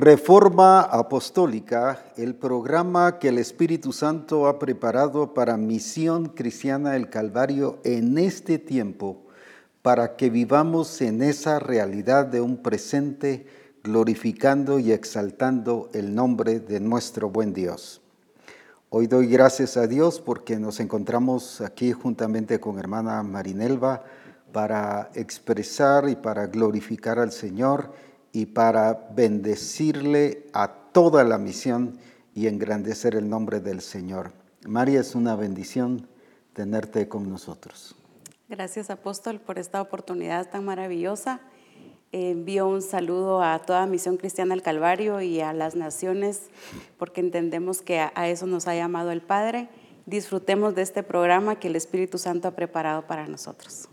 Reforma Apostólica, el programa que el Espíritu Santo ha preparado para Misión Cristiana del Calvario en este tiempo, para que vivamos en esa realidad de un presente, glorificando y exaltando el nombre de nuestro buen Dios. Hoy doy gracias a Dios porque nos encontramos aquí juntamente con hermana Marinelva para expresar y para glorificar al Señor y para bendecirle a toda la misión y engrandecer el nombre del Señor. María, es una bendición tenerte con nosotros. Gracias, apóstol, por esta oportunidad tan maravillosa. envío un saludo a toda Misión Cristiana del Calvario y a las naciones, porque entendemos que a eso nos ha llamado el Padre. Disfrutemos de este programa que el Espíritu Santo ha preparado para nosotros.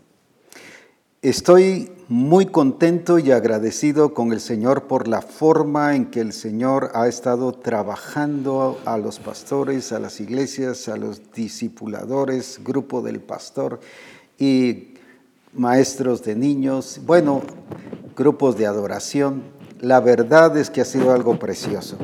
Estoy muy contento y agradecido con el Señor por la forma en que el Señor ha estado trabajando a los pastores, a las iglesias, a los discipuladores, grupo del pastor y maestros de niños, bueno, grupos de adoración. La verdad es que ha sido algo precioso.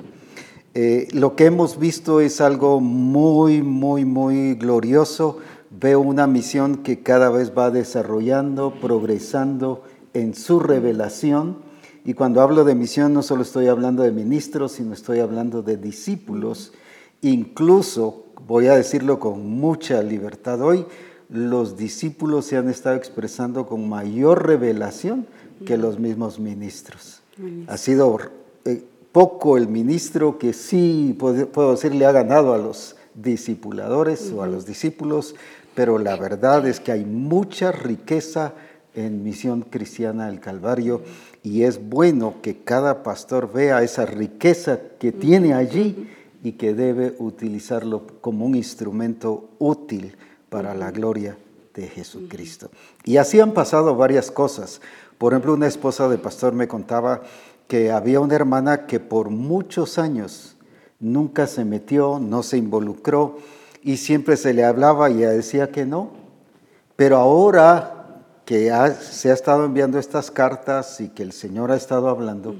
Eh, lo que hemos visto es algo muy, muy, muy glorioso veo una misión que cada vez va desarrollando, progresando en su revelación. Y cuando hablo de misión no solo estoy hablando de ministros, sino estoy hablando de discípulos. Incluso, voy a decirlo con mucha libertad hoy, los discípulos se han estado expresando con mayor revelación que los mismos ministros. Ha sido eh, poco el ministro que sí, puedo decir, le ha ganado a los discipuladores o a los discípulos, pero la verdad es que hay mucha riqueza en Misión Cristiana del Calvario y es bueno que cada pastor vea esa riqueza que tiene allí y que debe utilizarlo como un instrumento útil para la gloria de Jesucristo. Y así han pasado varias cosas. Por ejemplo, una esposa de pastor me contaba que había una hermana que por muchos años nunca se metió, no se involucró, y siempre se le hablaba y ella decía que no. Pero ahora que se ha estado enviando estas cartas y que el Señor ha estado hablando,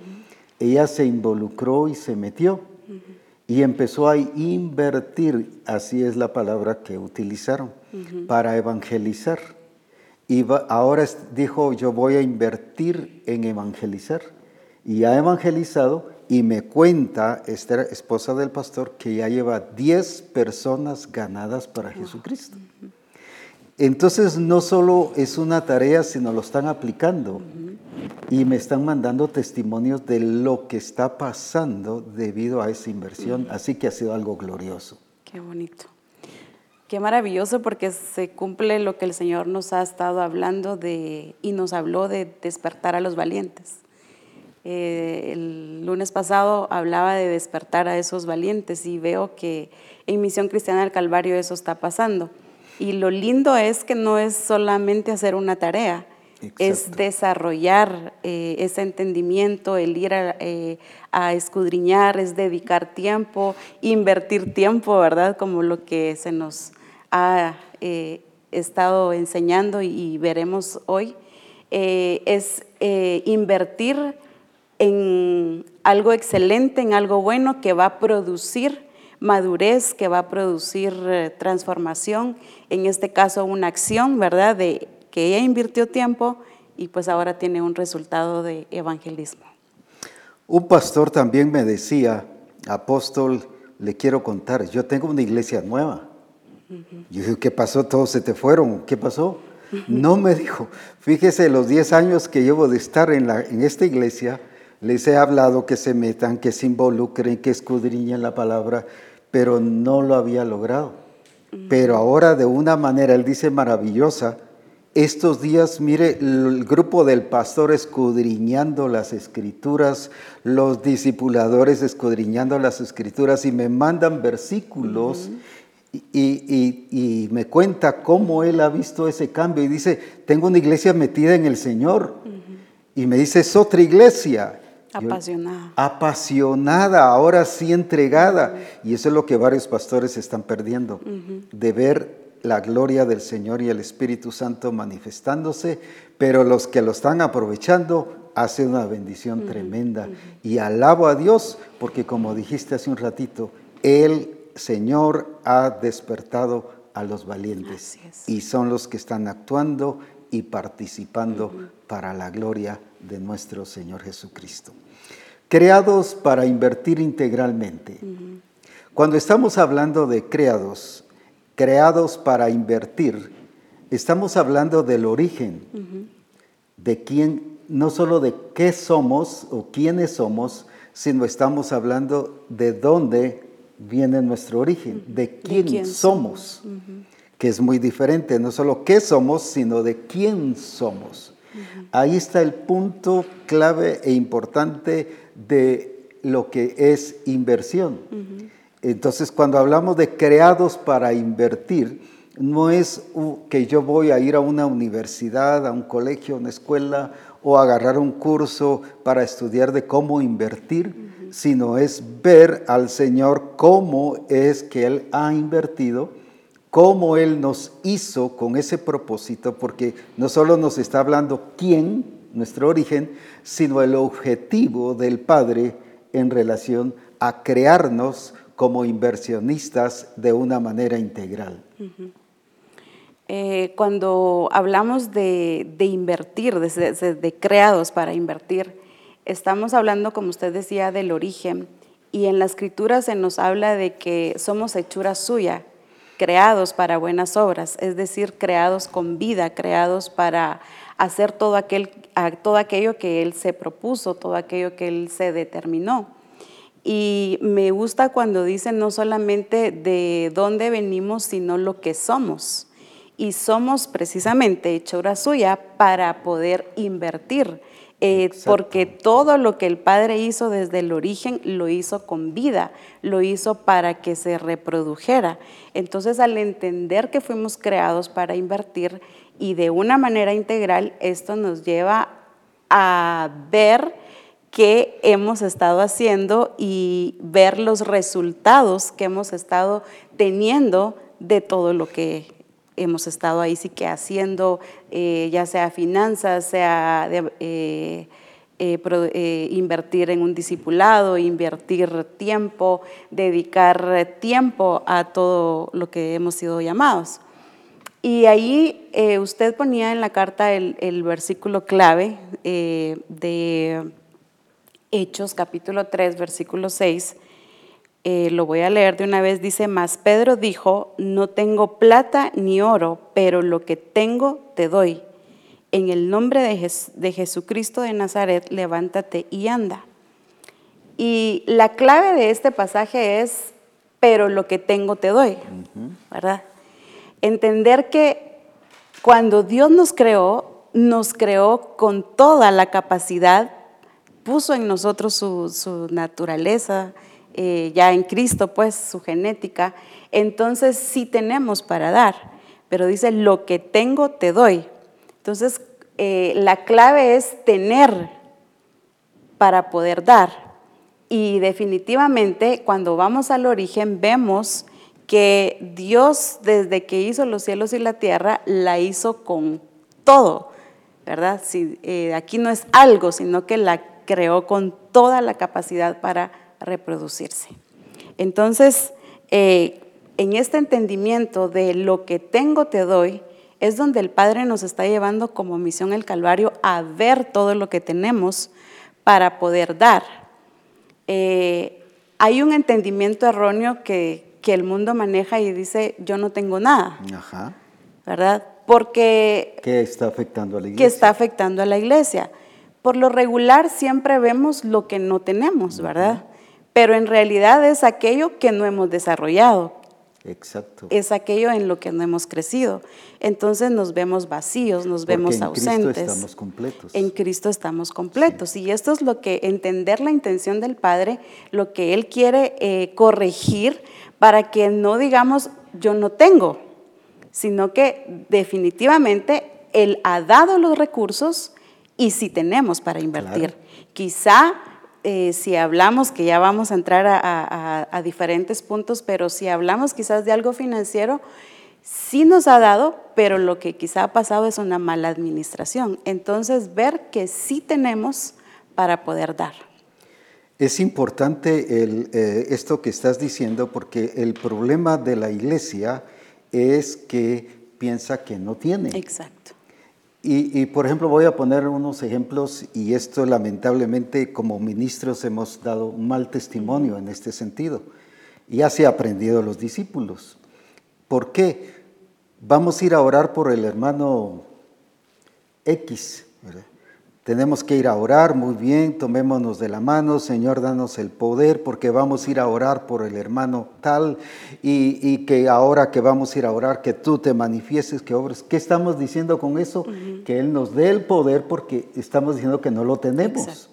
ella se involucró y se metió y empezó a invertir, así es la palabra que utilizaron, para evangelizar. Y ahora dijo, yo voy a invertir en evangelizar. Y ha evangelizado y me cuenta esta esposa del pastor que ya lleva 10 personas ganadas para Jesucristo. Entonces no solo es una tarea, sino lo están aplicando. Y me están mandando testimonios de lo que está pasando debido a esa inversión. Así que ha sido algo glorioso. Qué bonito. Qué maravilloso porque se cumple lo que el Señor nos ha estado hablando de y nos habló de despertar a los valientes. Eh, el lunes pasado hablaba de despertar a esos valientes y veo que en Misión Cristiana del Calvario eso está pasando. Y lo lindo es que no es solamente hacer una tarea, es desarrollar eh, ese entendimiento, el ir eh, a, escudriñar, es dedicar tiempo, invertir tiempo, ¿verdad? Como lo que se nos ha estado enseñando y, veremos hoy, es invertir en algo excelente, en algo bueno que va a producir madurez, que va a producir eh, transformación, en este caso una acción, ¿verdad? De que ella invirtió tiempo y pues ahora tiene un resultado de evangelismo. Un pastor también me decía, apóstol, le quiero contar, yo tengo una iglesia nueva. Yo dije, ¿qué pasó? Todos se te fueron, ¿qué pasó? No me dijo, fíjese los 10 años que llevo de estar en, la, en esta iglesia, les he hablado que se metan, que se involucren, que escudriñen la palabra, pero no lo había logrado. Pero ahora de una manera, él dice maravillosa, estos días, mire, el grupo del pastor escudriñando las escrituras, los discipuladores escudriñando las escrituras y me mandan versículos y, y, me cuenta cómo él ha visto ese cambio y dice, tengo una iglesia metida en el Señor. Y me dice, es otra iglesia. Apasionada. apasionada, ahora sí entregada. Y eso es lo que varios pastores están perdiendo, de ver la gloria del Señor y el Espíritu Santo manifestándose, pero los que lo están aprovechando hace una bendición tremenda. Y alabo a Dios porque como dijiste hace un ratito, el Señor ha despertado a los valientes y son los que están actuando y participando para la gloria de nuestro Señor Jesucristo. Creados para invertir integralmente. Cuando estamos hablando de creados, creados para invertir, estamos hablando del origen, de quién, no solo de qué somos o quiénes somos, sino estamos hablando de dónde viene nuestro origen, de quién, somos, que es muy diferente, no solo qué somos, sino de quién somos. Ahí está el punto clave e importante de lo que es inversión. Entonces, cuando hablamos de creados para invertir, no es que yo voy a ir a una universidad, a un colegio, a una escuela o agarrar un curso para estudiar de cómo invertir, sino es ver al Señor cómo es que Él ha invertido, cómo Él nos hizo con ese propósito, porque no solo nos está hablando quién, nuestro origen, sino el objetivo del Padre en relación a crearnos como inversionistas de una manera integral. Eh, cuando hablamos de, invertir, de, creados para invertir, estamos hablando, como usted decía, del origen. Y en la escritura se nos habla de que somos hechura suya, creados para buenas obras, es decir, creados con vida, creados para hacer todo, aquel, todo aquello que Él se propuso, todo aquello que Él se determinó. Y me gusta cuando dicen no solamente de dónde venimos, sino lo que somos y somos precisamente hechura suya para poder invertir. Eh, porque todo lo que el Padre hizo desde el origen lo hizo con vida, lo hizo para que se reprodujera. Entonces, al entender que fuimos creados para invertir y de una manera integral, esto nos lleva a ver qué hemos estado haciendo y ver los resultados que hemos estado teniendo de todo lo que hemos estado ahí sí que haciendo, eh, ya sea finanzas, sea eh, eh, invertir en un discipulado, invertir tiempo, dedicar tiempo a todo lo que hemos sido llamados. Y ahí usted ponía en la carta el, el versículo clave de Hechos capítulo 3, versículo 6, eh, lo voy a leer de una vez, dice, más Pedro dijo, no tengo plata ni oro, pero lo que tengo te doy. En el nombre de, Jesucristo de Nazaret, levántate y anda. Y la clave de este pasaje es, pero lo que tengo te doy, ¿verdad? Entender que cuando Dios nos creó, nos creó con toda la capacidad, puso en nosotros su, su naturaleza, eh, ya en Cristo, pues su genética, entonces sí tenemos para dar, pero dice, lo que tengo te doy. Entonces, eh, la clave es tener para poder dar. Y definitivamente, cuando vamos al origen, vemos que Dios, desde que hizo los cielos y la tierra, la hizo con todo, ¿verdad? Si, eh, aquí no es algo, sino que la creó con toda la capacidad para reproducirse. Entonces, eh, en este entendimiento de lo que tengo te doy, es donde el Padre nos está llevando como misión el Calvario a ver todo lo que tenemos para poder dar. Eh, hay un entendimiento erróneo que, que, el mundo maneja y dice, yo no tengo nada. Ajá. ¿Verdad? Porque... ¿Qué está afectando a la iglesia? Que está afectando a la iglesia. Por lo regular siempre vemos lo que no tenemos, ¿verdad? Pero en realidad es aquello que no hemos desarrollado. Exacto. Es aquello en lo que no hemos crecido. Entonces nos vemos vacíos, nos vemos en ausentes. Cristo estamos completos. En Cristo estamos completos. Y esto es lo que entender la intención del Padre, lo que Él quiere eh, corregir para que no digamos yo no tengo, sino que definitivamente Él ha dado los recursos y sí tenemos para invertir. Quizá eh, si hablamos, que ya vamos a entrar a, diferentes puntos, pero si hablamos quizás de algo financiero, sí nos ha dado, pero lo que quizá ha pasado es una mala administración. Entonces, ver que sí tenemos para poder dar. Es importante el, eh, esto que estás diciendo porque el problema de la iglesia es que piensa que no tiene. Exacto. Y, y, por ejemplo, voy a poner unos ejemplos y esto lamentablemente como ministros hemos dado un mal testimonio en este sentido. Ya se ha aprendido los discípulos. ¿Por qué? Vamos a ir a orar por el hermano X. ¿verdad? Tenemos que ir a orar, muy bien, tomémonos de la mano, Señor, danos el poder, porque vamos a ir a orar por el hermano tal, y, que ahora que vamos a ir a orar, que tú te manifiestes, que obres. ¿Qué estamos diciendo con eso? Que Él nos dé el poder porque estamos diciendo que no lo tenemos.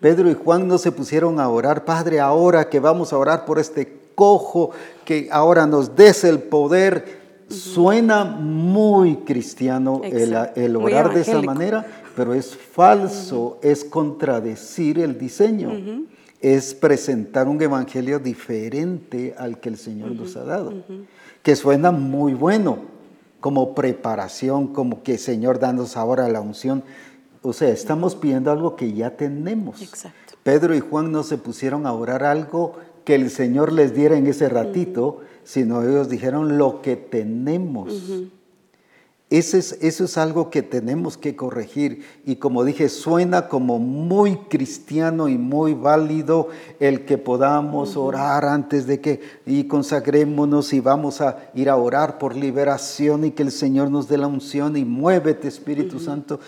Pedro y Juan no se pusieron a orar, Padre, ahora que vamos a orar por este cojo, que ahora nos des el poder. Suena muy cristiano el, orar de esa manera, pero es falso, es contradecir el diseño, es presentar un evangelio diferente al que el Señor nos ha dado, que suena muy bueno como preparación, como que Señor danos ahora la unción. O sea, estamos pidiendo algo que ya tenemos. Pedro y Juan no se pusieron a orar algo que el Señor les diera en ese ratito, sino ellos dijeron lo que tenemos. Eso es, algo que tenemos que corregir. Y como dije, suena como muy cristiano y muy válido el que podamos orar antes de que y consagrémonos y vamos a ir a orar por liberación y que el Señor nos dé la unción y muévete Espíritu Santo.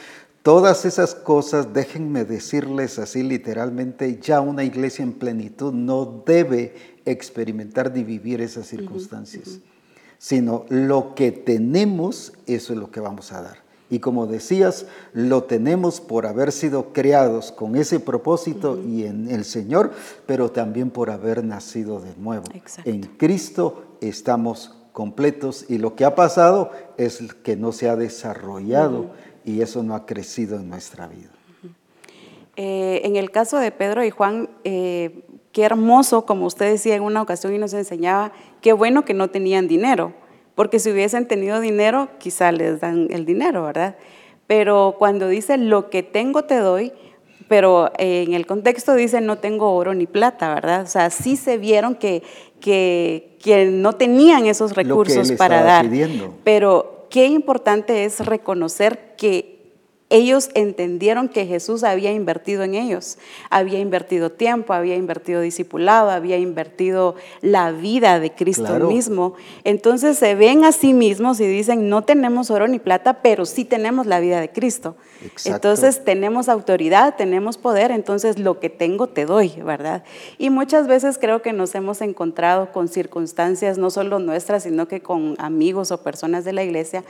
Todas esas cosas, déjenme decirles así literalmente, ya una iglesia en plenitud no debe experimentar ni vivir esas circunstancias sino lo que tenemos, eso es lo que vamos a dar. Y como decías, lo tenemos por haber sido creados con ese propósito y en el Señor, pero también por haber nacido de nuevo. En Cristo estamos completos y lo que ha pasado es que no se ha desarrollado y eso no ha crecido en nuestra vida. Eh, en el caso de Pedro y Juan, eh, qué hermoso, como usted decía en una ocasión y nos enseñaba, qué bueno que no tenían dinero, porque si hubiesen tenido dinero, quizá les dan el dinero, ¿verdad? Pero cuando dice lo que tengo te doy, pero en el contexto dice no tengo oro ni plata, ¿verdad? O sea, sí se vieron que, que, que no tenían esos recursos para dar. Pero qué importante es reconocer que ellos entendieron que Jesús había invertido en ellos, había invertido tiempo, había invertido discipulado, había invertido la vida de Cristo mismo. Entonces se ven a sí mismos y dicen, no tenemos oro ni plata, pero sí tenemos la vida de Cristo. Entonces tenemos autoridad, tenemos poder, entonces lo que tengo te doy, ¿verdad? Y muchas veces creo que nos hemos encontrado con circunstancias, no solo nuestras, sino que con amigos o personas de la iglesia,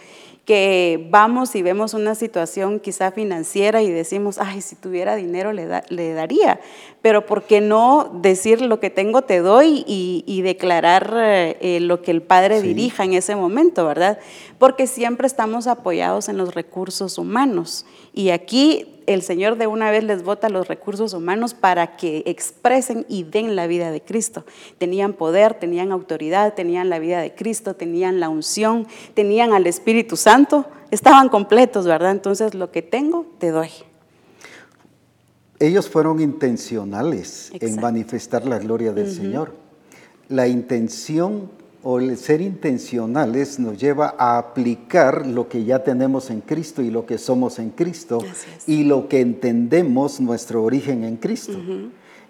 que vamos y vemos una situación quizá financiera y decimos, ay, si tuviera dinero le, le daría, pero ¿por qué no decir lo que tengo te doy y, declarar eh, lo que el Padre dirija en ese momento, verdad? Porque siempre estamos apoyados en los recursos humanos y aquí el Señor de una vez les bota los recursos humanos para que expresen y den la vida de Cristo. Tenían poder, tenían autoridad, tenían la vida de Cristo, tenían la unción, tenían al Espíritu Santo, estaban completos, ¿verdad? Entonces lo que tengo, te doy. Ellos fueron intencionales en manifestar la gloria del Señor. La intención o el ser intencionales nos lleva a aplicar lo que ya tenemos en Cristo y lo que somos en Cristo y lo que entendemos nuestro origen en Cristo.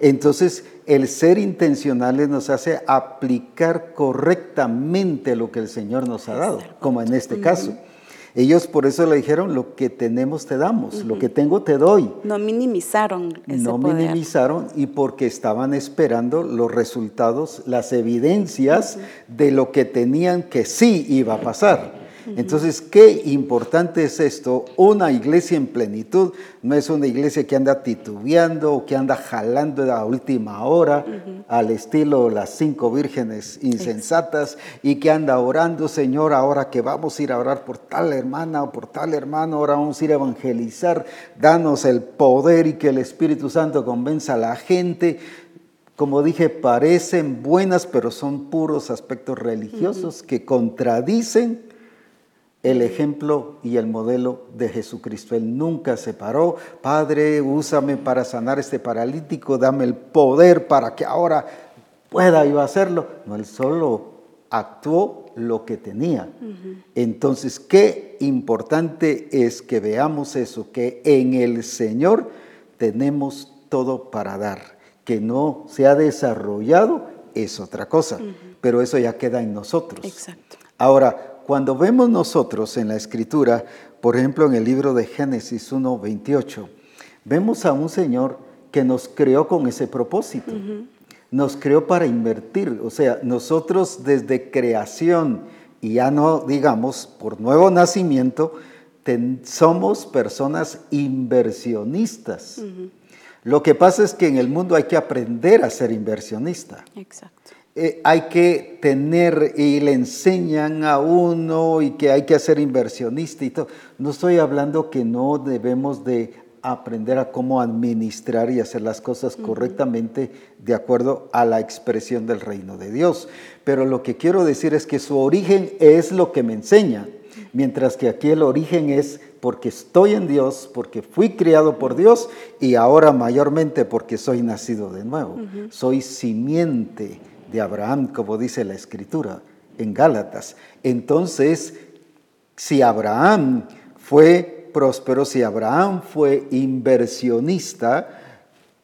Entonces, el ser intencionales nos hace aplicar correctamente lo que el Señor nos ha dado, como en este caso. Ellos por eso le dijeron, lo que tenemos te damos, lo que tengo te doy. No minimizaron ese No minimizaron y porque estaban esperando los resultados, las evidencias de lo que tenían que sí iba a pasar. Entonces, qué importante es esto. Una iglesia en plenitud no es una iglesia que anda titubeando o que anda jalando a última hora al estilo las cinco vírgenes insensatas y que anda orando, Señor, ahora que vamos a ir a orar por tal hermana o por tal hermano, ahora vamos a ir a evangelizar, danos el poder y que el Espíritu Santo convenza a la gente como dije, parecen buenas, pero son puros aspectos religiosos que contradicen el ejemplo y el modelo de Jesucristo. Él nunca se paró, Padre, úsame para sanar este paralítico, dame el poder para que ahora pueda yo hacerlo. No, él solo actuó lo que tenía. Entonces, qué importante es que veamos eso, que en el Señor tenemos todo para dar. Que no se ha desarrollado es otra cosa, pero eso ya queda en nosotros. Exacto. Ahora, cuando vemos nosotros en la escritura, por ejemplo en el libro de Génesis 1.28, vemos a un Señor que nos creó con ese propósito. Nos creó para invertir, o sea, nosotros desde creación y ya no digamos por nuevo nacimiento, somos personas inversionistas. Lo que pasa es que en el mundo hay que aprender a ser inversionista. Exacto. Eh, hay que tener y le enseñan a uno y que hay que ser inversionista y todo. No estoy hablando que no debemos de aprender a cómo administrar y hacer las cosas correctamente de acuerdo a la expresión del reino de Dios. Pero lo que quiero decir es que su origen es lo que me enseña, mientras que aquí el origen es porque estoy en Dios, porque fui criado por Dios y ahora mayormente porque soy nacido de nuevo. Soy simiente de Abraham, como dice la escritura en Gálatas. Entonces, si Abraham fue próspero, si Abraham fue inversionista,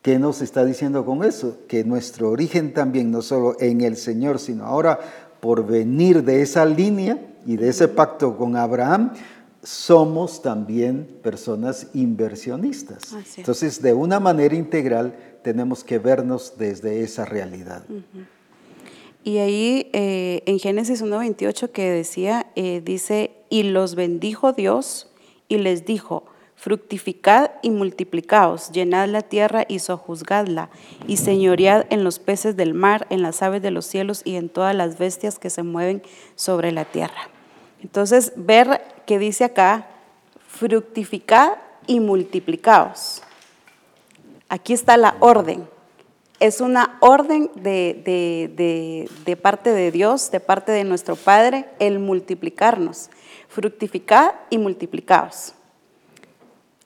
¿qué nos está diciendo con eso? Que nuestro origen también, no solo en el Señor, sino ahora por venir de esa línea y de ese pacto con Abraham, somos también personas inversionistas. Entonces, de una manera integral, tenemos que vernos desde esa realidad. Y ahí eh, en Génesis 1.28 que decía, eh, dice, y los bendijo Dios y les dijo, fructificad y multiplicaos, llenad la tierra y sojuzgadla, y señoread en los peces del mar, en las aves de los cielos y en todas las bestias que se mueven sobre la tierra. Entonces, ver que dice acá, fructificad y multiplicaos. Aquí está la orden es una orden de, parte de Dios, de parte de nuestro Padre, el multiplicarnos. Fructificad y multiplicaos.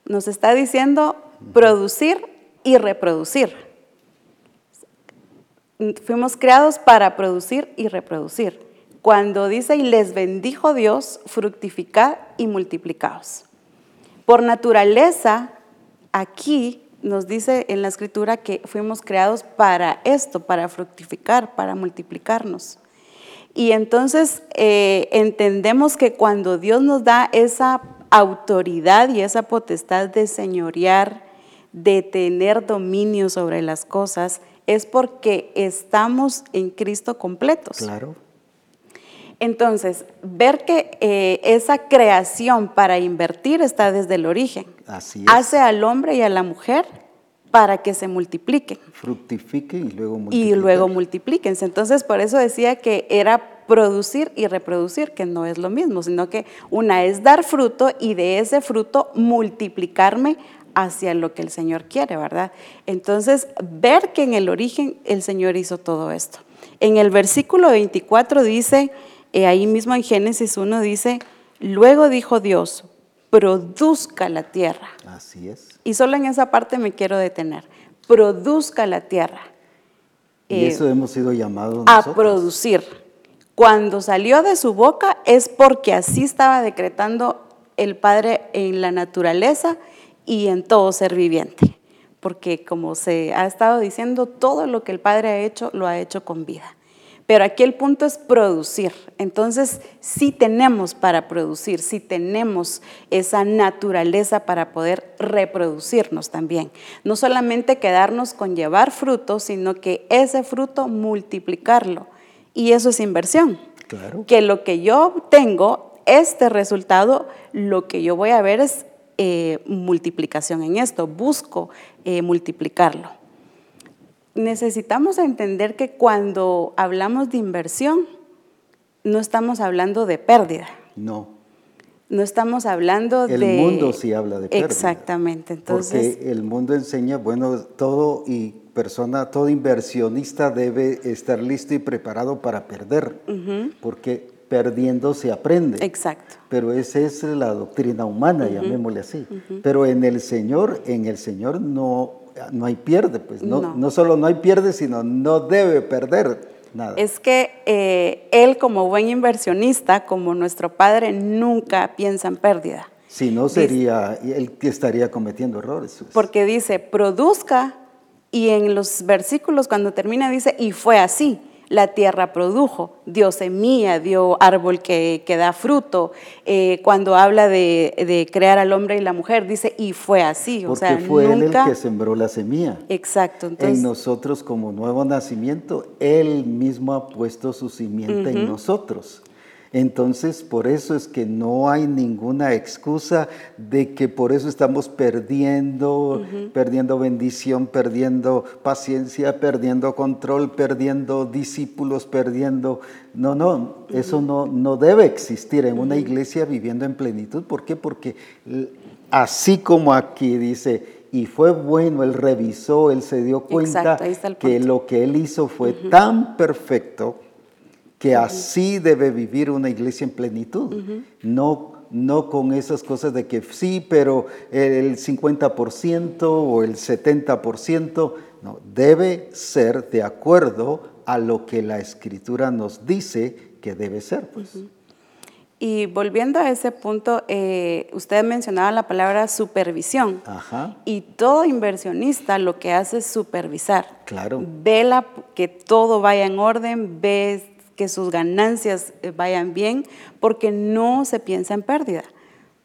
Nos está diciendo producir y reproducir. Fuimos creados para producir y reproducir. Cuando dice y les bendijo Dios, fructificad y multiplicaos. Por naturaleza, aquí nos dice en la escritura que fuimos creados para esto, para fructificar, para multiplicarnos. Y entonces eh, entendemos que cuando Dios nos da esa autoridad y esa potestad de señorear, de tener dominio sobre las cosas, es porque estamos en Cristo completos. Claro. Entonces, ver que eh, esa creación para invertir está desde el origen. Así Hace al hombre y a la mujer para que se multipliquen. Fructifiquen y luego multipliquen. Y luego multiplíquense. Entonces, por eso decía que era producir y reproducir, que no es lo mismo, sino que una es dar fruto y de ese fruto multiplicarme hacia lo que el Señor quiere, ¿verdad? Entonces, ver que en el origen el Señor hizo todo esto. En el versículo 24 dice, eh, ahí mismo en Génesis 1 dice, luego dijo Dios, produzca la tierra. Así es. Y solo en esa parte me quiero detener. Produzca la tierra. Y eso eh, hemos sido llamados a producir. Cuando salió de su boca es porque así estaba decretando el Padre en la naturaleza y en todo ser viviente. Porque como se ha estado diciendo, todo lo que el Padre ha hecho lo ha hecho con vida. Pero aquí el punto es producir. Entonces, sí tenemos para producir, sí tenemos esa naturaleza para poder reproducirnos también. No solamente quedarnos con llevar fruto, sino que ese fruto multiplicarlo. Y eso es inversión. Claro. Que lo que yo tengo, este resultado, lo que yo voy a ver es eh, multiplicación en esto. Busco eh, multiplicarlo necesitamos entender que cuando hablamos de inversión, no estamos hablando de pérdida. No. No estamos hablando el de... El mundo sí habla de pérdida. Exactamente. Entonces, porque el mundo enseña, bueno, todo y persona, todo inversionista debe estar listo y preparado para perder, porque perdiendo se aprende. Exacto. Pero esa es la doctrina humana, llamémosle así. Pero en el Señor, en el Señor no, no hay pierde, pues no, no. no solo no hay pierde, sino no debe perder. Nada. Es que eh, él como buen inversionista, como nuestro padre, nunca piensa en pérdida. Si no sería, dice, él que estaría cometiendo errores. Pues. Porque dice, produzca, y en los versículos cuando termina dice, y fue así la tierra produjo, dio semilla, dio árbol que, que da fruto. Eh, cuando habla de, de, crear al hombre y la mujer, dice, y fue así. Porque o sea, fue nunca... él el que sembró la semilla. Exacto. Entonces... En nosotros como nuevo nacimiento, él mismo ha puesto su simiente uh -huh. en nosotros. Entonces, por eso es que no hay ninguna excusa de que por eso estamos perdiendo, uh -huh. perdiendo bendición, perdiendo paciencia, perdiendo control, perdiendo discípulos, perdiendo... No, no, uh -huh. eso no, no debe existir en una iglesia viviendo en plenitud. ¿Por qué? Porque así como aquí dice, y fue bueno, él revisó, él se dio cuenta Exacto, que lo que él hizo fue uh -huh. tan perfecto que así debe vivir una iglesia en plenitud, uh -huh. no, no con esas cosas de que sí, pero el 50% o el 70%, no, debe ser de acuerdo a lo que la escritura nos dice que debe ser. Pues. Uh -huh. Y volviendo a ese punto, eh, usted mencionaba la palabra supervisión. Ajá. Y todo inversionista lo que hace es supervisar. Claro. Vela que todo vaya en orden, ve que sus ganancias eh, vayan bien, porque no se piensa en pérdida.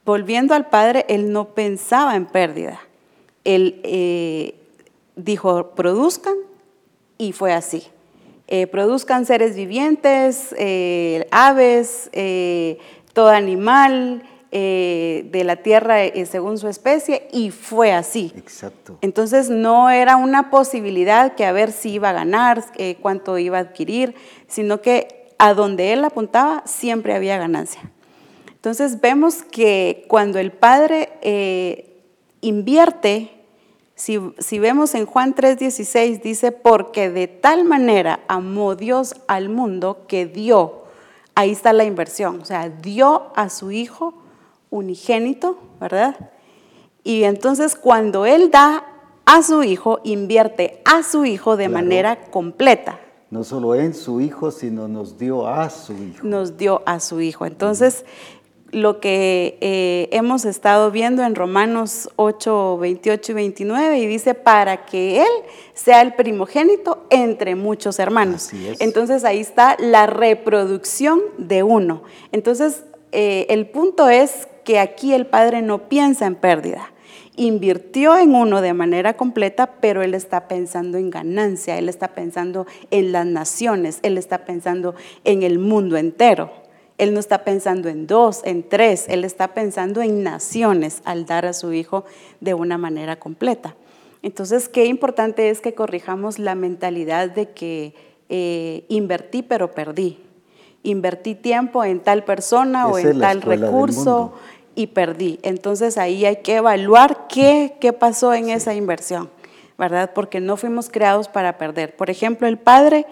Volviendo al padre, él no pensaba en pérdida. Él eh, dijo, produzcan, y fue así. Eh, produzcan seres vivientes, aves, todo animal de la tierra según su especie, y fue así. Exacto. Entonces no era una posibilidad que a ver si iba a ganar, cuánto iba a adquirir, sino que a donde él apuntaba siempre había ganancia. Entonces vemos que cuando el padre invierte, si, si, vemos en Juan 3:16, dice, porque de tal manera amó Dios al mundo que dio, ahí está la inversión, o sea, dio a su hijo unigénito, ¿verdad? Y entonces cuando Él da a su hijo, invierte a su hijo de claro. manera completa. No solo en su hijo, sino nos dio a su hijo. Nos dio a su hijo. Entonces, lo que eh, hemos estado viendo en Romanos 8, 28 y 29, y dice, para que Él sea el primogénito entre muchos hermanos. Entonces ahí está la reproducción de uno. Entonces eh, el punto es que aquí el Padre no piensa en pérdida. Invirtió en uno de manera completa, pero Él está pensando en ganancia, Él está pensando en las naciones, Él está pensando en el mundo entero. Él no está pensando en dos, en tres, Él está pensando en naciones al dar a su hijo de una manera completa. Entonces, qué importante es que corrijamos la mentalidad de que eh, invertí pero perdí. Invertí tiempo en tal persona Esa o en tal recurso y perdí. Entonces ahí hay que evaluar qué, qué pasó en sí. esa inversión, ¿verdad? Porque no fuimos creados para perder. Por ejemplo, el padre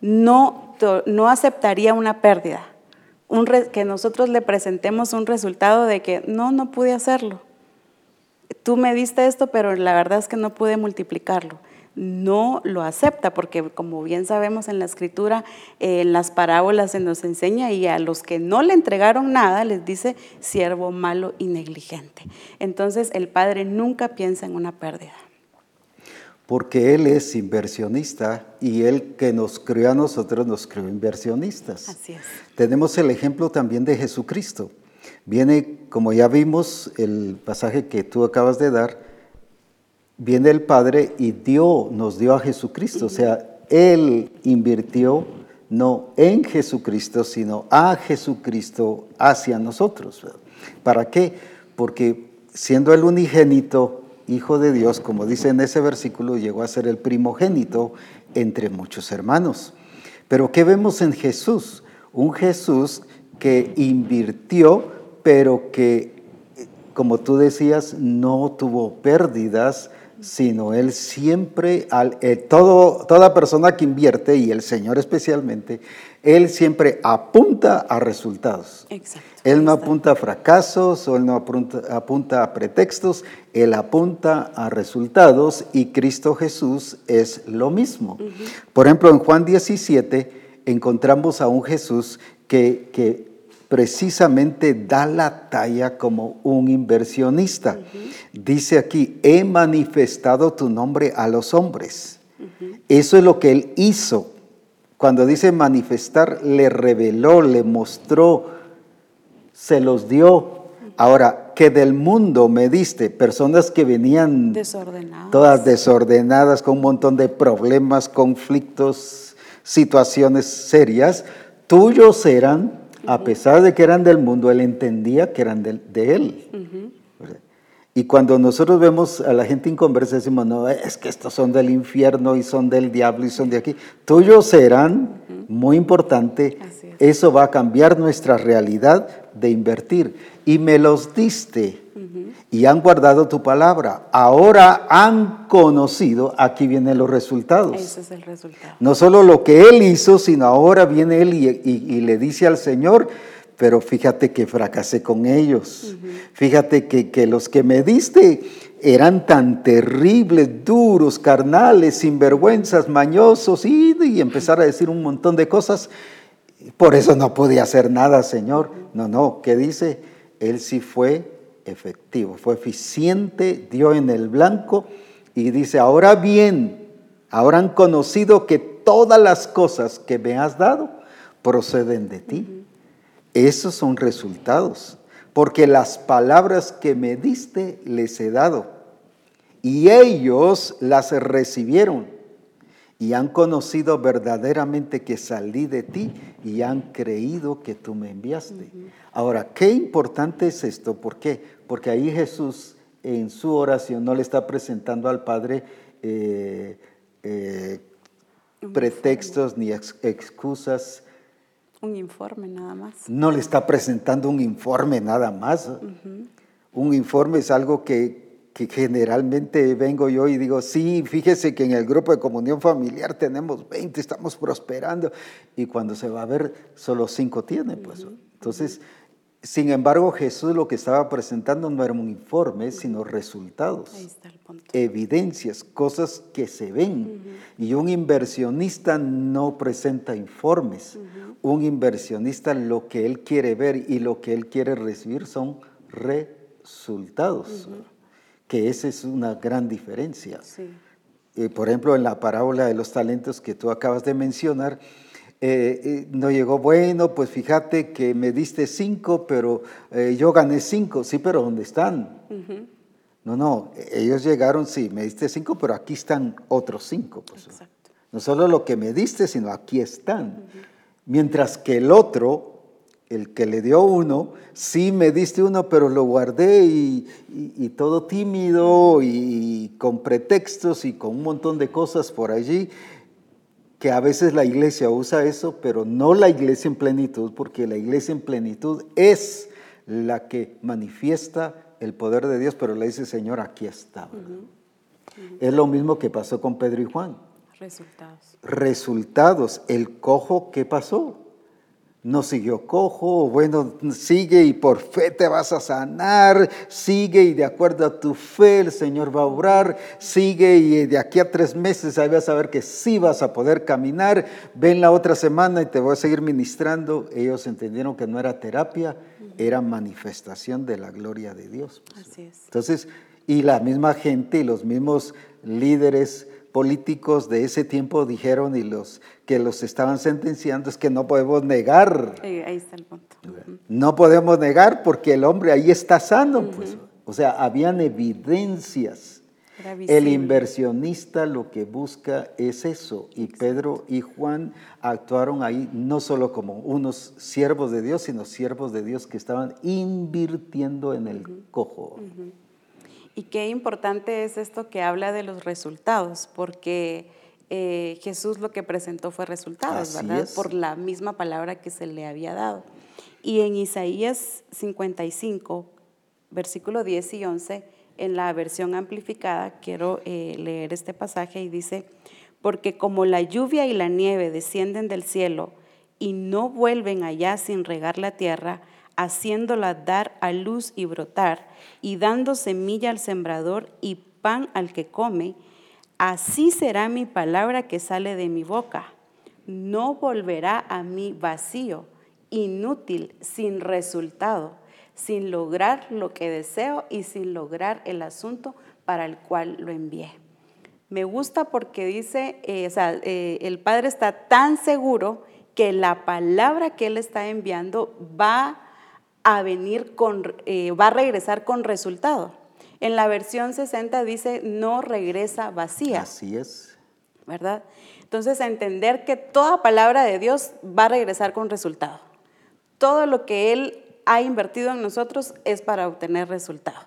no, no aceptaría una pérdida un que nosotros le presentemos un resultado de que no, no pude hacerlo. Tú me diste esto, pero la verdad es que no pude multiplicarlo. No lo acepta porque como bien sabemos en la escritura, eh, en las parábolas se nos enseña y a los que no le entregaron nada les dice siervo malo y negligente. Entonces el padre nunca piensa en una pérdida porque Él es inversionista y Él que nos creó a nosotros nos creó inversionistas. Así es. Tenemos el ejemplo también de Jesucristo. Viene, como ya vimos, el pasaje que tú acabas de dar, viene el Padre y dio, nos dio a Jesucristo. O sea, Él invirtió no en Jesucristo, sino a Jesucristo hacia nosotros. ¿Para qué? Porque siendo el unigénito, Hijo de Dios, como dice en ese versículo, llegó a ser el primogénito entre muchos hermanos. Pero ¿qué vemos en Jesús? Un Jesús que invirtió pero que, como tú decías, no tuvo pérdidas, sino él siempre, al, eh, todo, toda persona que invierte, y el Señor especialmente, él siempre apunta a resultados. Exacto. Él no apunta a fracasos o él no apunta, apunta, a pretextos, él apunta a resultados y Cristo Jesús es lo mismo. Por ejemplo, en Juan 17 encontramos a un Jesús que, que precisamente da la talla como un inversionista. Dice aquí, he manifestado tu nombre a los hombres. Eso es lo que él hizo. Cuando dice manifestar, le reveló, le mostró, se los dio. Ahora, que del mundo me diste, personas que venían desordenadas. todas desordenadas, con un montón de problemas, conflictos, situaciones serias, tuyos eran a pesar de que eran del mundo, él entendía que eran de, él. Y cuando nosotros vemos a la gente inconversa, decimos, no, es que estos son del infierno y son del diablo y son de aquí. Tuyos serán, muy importante, eso va a cambiar nuestra realidad de invertir. Y me los diste y han guardado tu palabra. Ahora han conocido, aquí vienen los resultados. Ese es el resultado. No solo lo que él hizo, sino ahora viene él y, le dice al Señor, pero fíjate que fracasé con ellos. Fíjate que, que los que me diste eran tan terribles, duros, carnales, sinvergüenzas, mañosos y, y, empezar a decir un montón de cosas. Por eso no podía hacer nada, Señor. No, no, ¿qué dice? Él sí fue efectivo, fue eficiente, dio en el blanco y dice, ahora bien, ahora han conocido que todas las cosas que me has dado proceden de ti. Esos son resultados, porque las palabras que me diste les he dado y ellos las recibieron y han conocido verdaderamente que salí de ti y han creído que tú me enviaste. Ahora, qué importante es esto, ¿por qué? Porque ahí Jesús en su oración no le está presentando al Padre eh, eh, pretextos ni excusas. Un informe nada más. No le está presentando un informe nada más. Un informe es algo que, que generalmente vengo yo y digo, sí, fíjese que en el grupo de comunión familiar tenemos 20, estamos prosperando, y cuando se va a ver, solo 5 tienen, pues. Entonces, sin embargo, Jesús lo que estaba presentando no era un informe, sino resultados, evidencias, cosas que se ven. Y un inversionista no presenta informes. Un inversionista lo que él quiere ver y lo que él quiere recibir son resultados que esa es una gran diferencia. Eh, por ejemplo, en la parábola de los talentos que tú acabas de mencionar, eh, eh, no llegó, bueno, pues fíjate que me diste cinco, pero yo gané cinco. Sí, pero ¿dónde están? No, no, ellos llegaron, sí, me diste cinco, pero aquí están otros cinco. Pues. No solo lo que me diste, sino aquí están. Mientras que el otro el que le dio uno, sí me diste uno, pero lo guardé y, todo tímido y con pretextos y con un montón de cosas por allí, que a veces la iglesia usa eso, pero no la iglesia en plenitud, porque la iglesia en plenitud es la que manifiesta el poder de Dios, pero le dice, Señor, aquí está. Es lo mismo que pasó con Pedro y Juan. Resultados. Resultados. El cojo, ¿qué pasó? No siguió cojo, bueno, sigue y por fe te vas a sanar, sigue y de acuerdo a tu fe el Señor va a obrar, sigue y de aquí a tres meses ahí vas a ver que sí vas a poder caminar, ven la otra semana y te voy a seguir ministrando. Ellos entendieron que no era terapia, era manifestación de la gloria de Dios. Así es. Entonces, y la misma gente y los mismos líderes políticos de ese tiempo dijeron y los que los estaban sentenciando es que no podemos negar. ahí está el punto. No podemos negar porque el hombre ahí está sano. pues. O sea, habían evidencias. El inversionista lo que busca es eso. Y Pedro y Juan actuaron ahí no solo como unos siervos de Dios, sino siervos de Dios que estaban invirtiendo en el cojo. Y qué importante es esto que habla de los resultados, porque eh, Jesús lo que presentó fue resultados, ¿verdad? Por la misma palabra que se le había dado. Y en Isaías 55, versículo 10 y 11, en la versión amplificada, quiero eh, leer este pasaje y dice, porque como la lluvia y la nieve descienden del cielo y no vuelven allá sin regar la tierra, haciéndola dar a luz y brotar, y dando semilla al sembrador y pan al que come, así será mi palabra que sale de mi boca. No volverá a mí vacío, inútil, sin resultado, sin lograr lo que deseo y sin lograr el asunto para el cual lo envié. Me gusta porque dice, eh, eh, el Padre está tan seguro que la palabra que Él está enviando va a venir con, eh, va a regresar con resultado. En la versión 60 dice, no regresa vacía. Así es. ¿Verdad? Entonces, entender que toda palabra de Dios va a regresar con resultado. Todo lo que Él ha invertido en nosotros es para obtener resultado.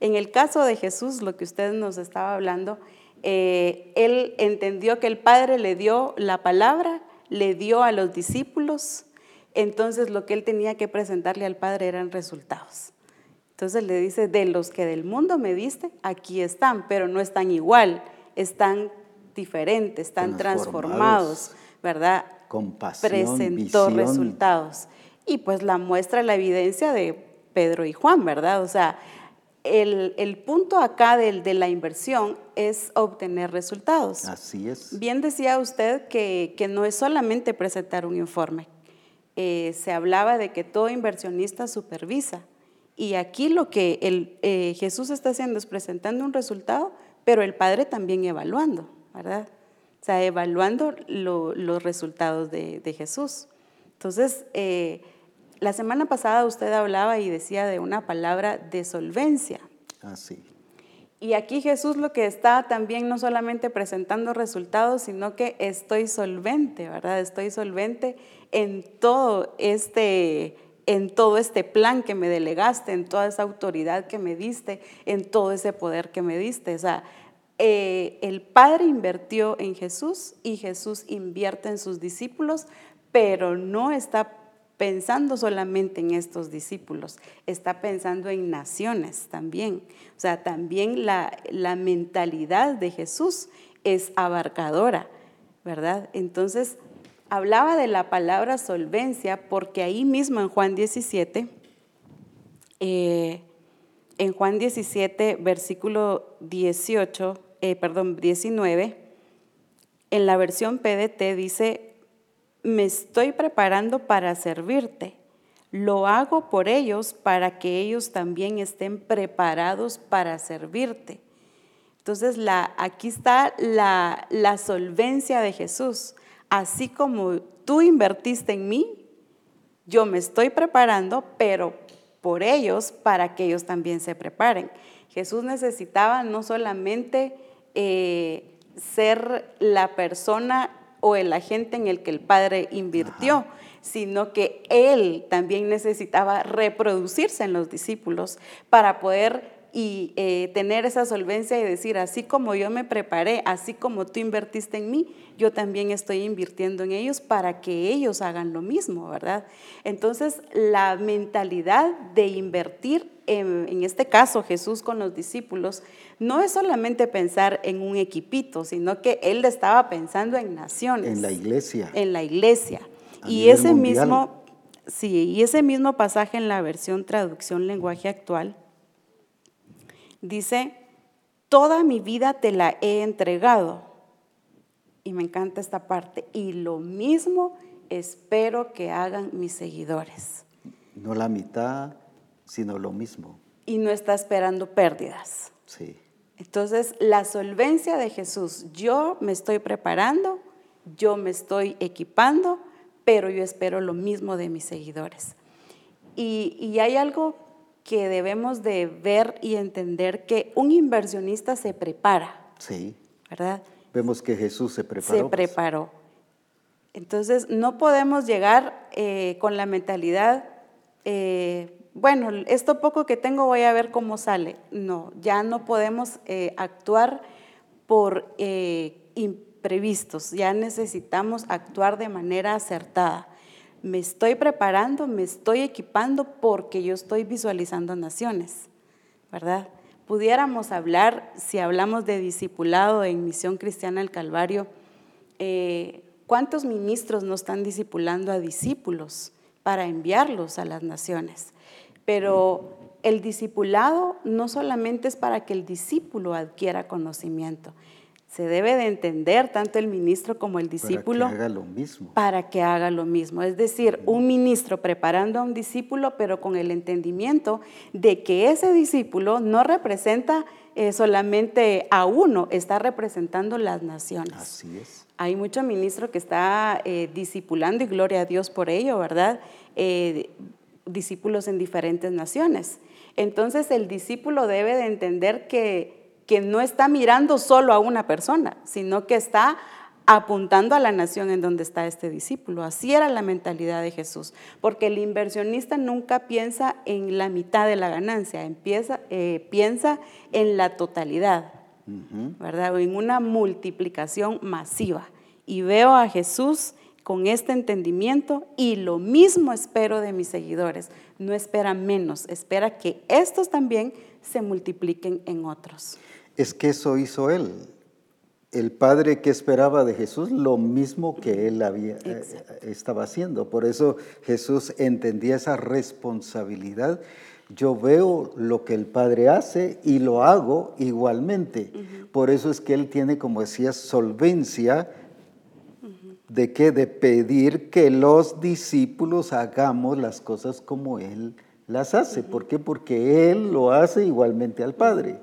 En el caso de Jesús, lo que usted nos estaba hablando, eh, Él entendió que el Padre le dio la palabra, le dio a los discípulos, entonces lo que Él tenía que presentarle al Padre eran resultados. Entonces le dice, de los que del mundo me diste, aquí están, pero no están igual, están diferentes, están transformados, ¿verdad? Compasión, Presentó resultados. Y pues la muestra, la evidencia de Pedro y Juan, ¿verdad? O sea, el, punto acá de, de, la inversión es obtener resultados. Así es. Bien decía usted que, que no es solamente presentar un informe. Eh, se hablaba de que todo inversionista supervisa. Y aquí lo que el, eh, Jesús está haciendo es presentando un resultado, pero el Padre también evaluando, ¿verdad? O sea, evaluando los resultados de, Jesús. Entonces, eh, la semana pasada usted hablaba y decía de una palabra de solvencia. Así. Ah, y aquí Jesús lo que está también no solamente presentando resultados, sino que estoy solvente, ¿verdad? Estoy solvente en todo este en todo este plan que me delegaste, en toda esa autoridad que me diste, en todo ese poder que me diste. O sea, eh, el Padre invirtió en Jesús y Jesús invierte en sus discípulos, pero no está pensando solamente en estos discípulos, está pensando en naciones también. O sea, también la, la mentalidad de Jesús es abarcadora, ¿verdad? Entonces, hablaba de la palabra solvencia porque ahí mismo en Juan 17, eh, en Juan 17, versículo 18, eh, perdón, 19, en la versión PDT dice, me estoy preparando para servirte. Lo hago por ellos para que ellos también estén preparados para servirte. Entonces, la, aquí está la, la solvencia de Jesús así como tú invertiste en mí, yo me estoy preparando, pero por ellos, para que ellos también se preparen. Jesús necesitaba no solamente eh, ser la persona o el agente en el que el Padre invirtió, sino que Él también necesitaba reproducirse en los discípulos para poder y eh, tener esa solvencia y decir, así como yo me preparé, así como tú invertiste en mí, yo también estoy invirtiendo en ellos para que ellos hagan lo mismo, ¿verdad? Entonces, la mentalidad de invertir, en, en este caso Jesús con los discípulos, no es solamente pensar en un equipito, sino que él estaba pensando en naciones. En la iglesia. En la iglesia. y ese mismo, sí, y ese mismo pasaje en la versión traducción lenguaje actual, Dice, toda mi vida te la he entregado. Y me encanta esta parte. Y lo mismo espero que hagan mis seguidores. No la mitad, sino lo mismo. Y no está esperando pérdidas. Sí. Entonces, la solvencia de Jesús, yo me estoy preparando, yo me estoy equipando, pero yo espero lo mismo de mis seguidores. Y, y hay algo que debemos de ver y entender que un inversionista se prepara. Sí. ¿Verdad? Vemos que Jesús se preparó. Se preparó. Entonces, no podemos llegar eh, con la mentalidad, eh, bueno, esto poco que tengo voy a ver cómo sale. No, ya no podemos eh, actuar por imprevistos, ya necesitamos actuar de manera acertada. Me estoy preparando, me estoy equipando porque yo estoy visualizando naciones, ¿verdad? Pudiéramos hablar, si hablamos de discipulado en Misión Cristiana del Calvario, eh, ¿cuántos ministros no están discipulando a discípulos para enviarlos a las naciones? Pero el discipulado no solamente es para que el discípulo adquiera conocimiento, se debe de entender tanto el ministro como el discípulo para que haga lo mismo. Para que haga lo mismo. Es decir, un ministro preparando a un discípulo, pero con el entendimiento de que ese discípulo no representa eh, solamente a uno, está representando las naciones. Así es. Hay mucho ministro que está eh, discipulando y gloria a Dios por ello, ¿verdad? Eh, discípulos en diferentes naciones. Entonces el discípulo debe de entender que que no está mirando solo a una persona, sino que está apuntando a la nación en donde está este discípulo. Así era la mentalidad de Jesús, porque el inversionista nunca piensa en la mitad de la ganancia, empieza, eh, piensa en la totalidad, ¿verdad? En una multiplicación masiva. Y veo a Jesús con este entendimiento y lo mismo espero de mis seguidores. No espera menos, espera que estos también se multipliquen en otros es que eso hizo él. El padre que esperaba de Jesús, lo mismo que él había, eh, estaba haciendo. Por eso Jesús entendía esa responsabilidad. Yo veo lo que el Padre hace y lo hago igualmente. Por eso es que Él tiene, como decía, solvencia de que de pedir que los discípulos hagamos las cosas como Él las hace. ¿Por qué? Porque Él lo hace igualmente al Padre.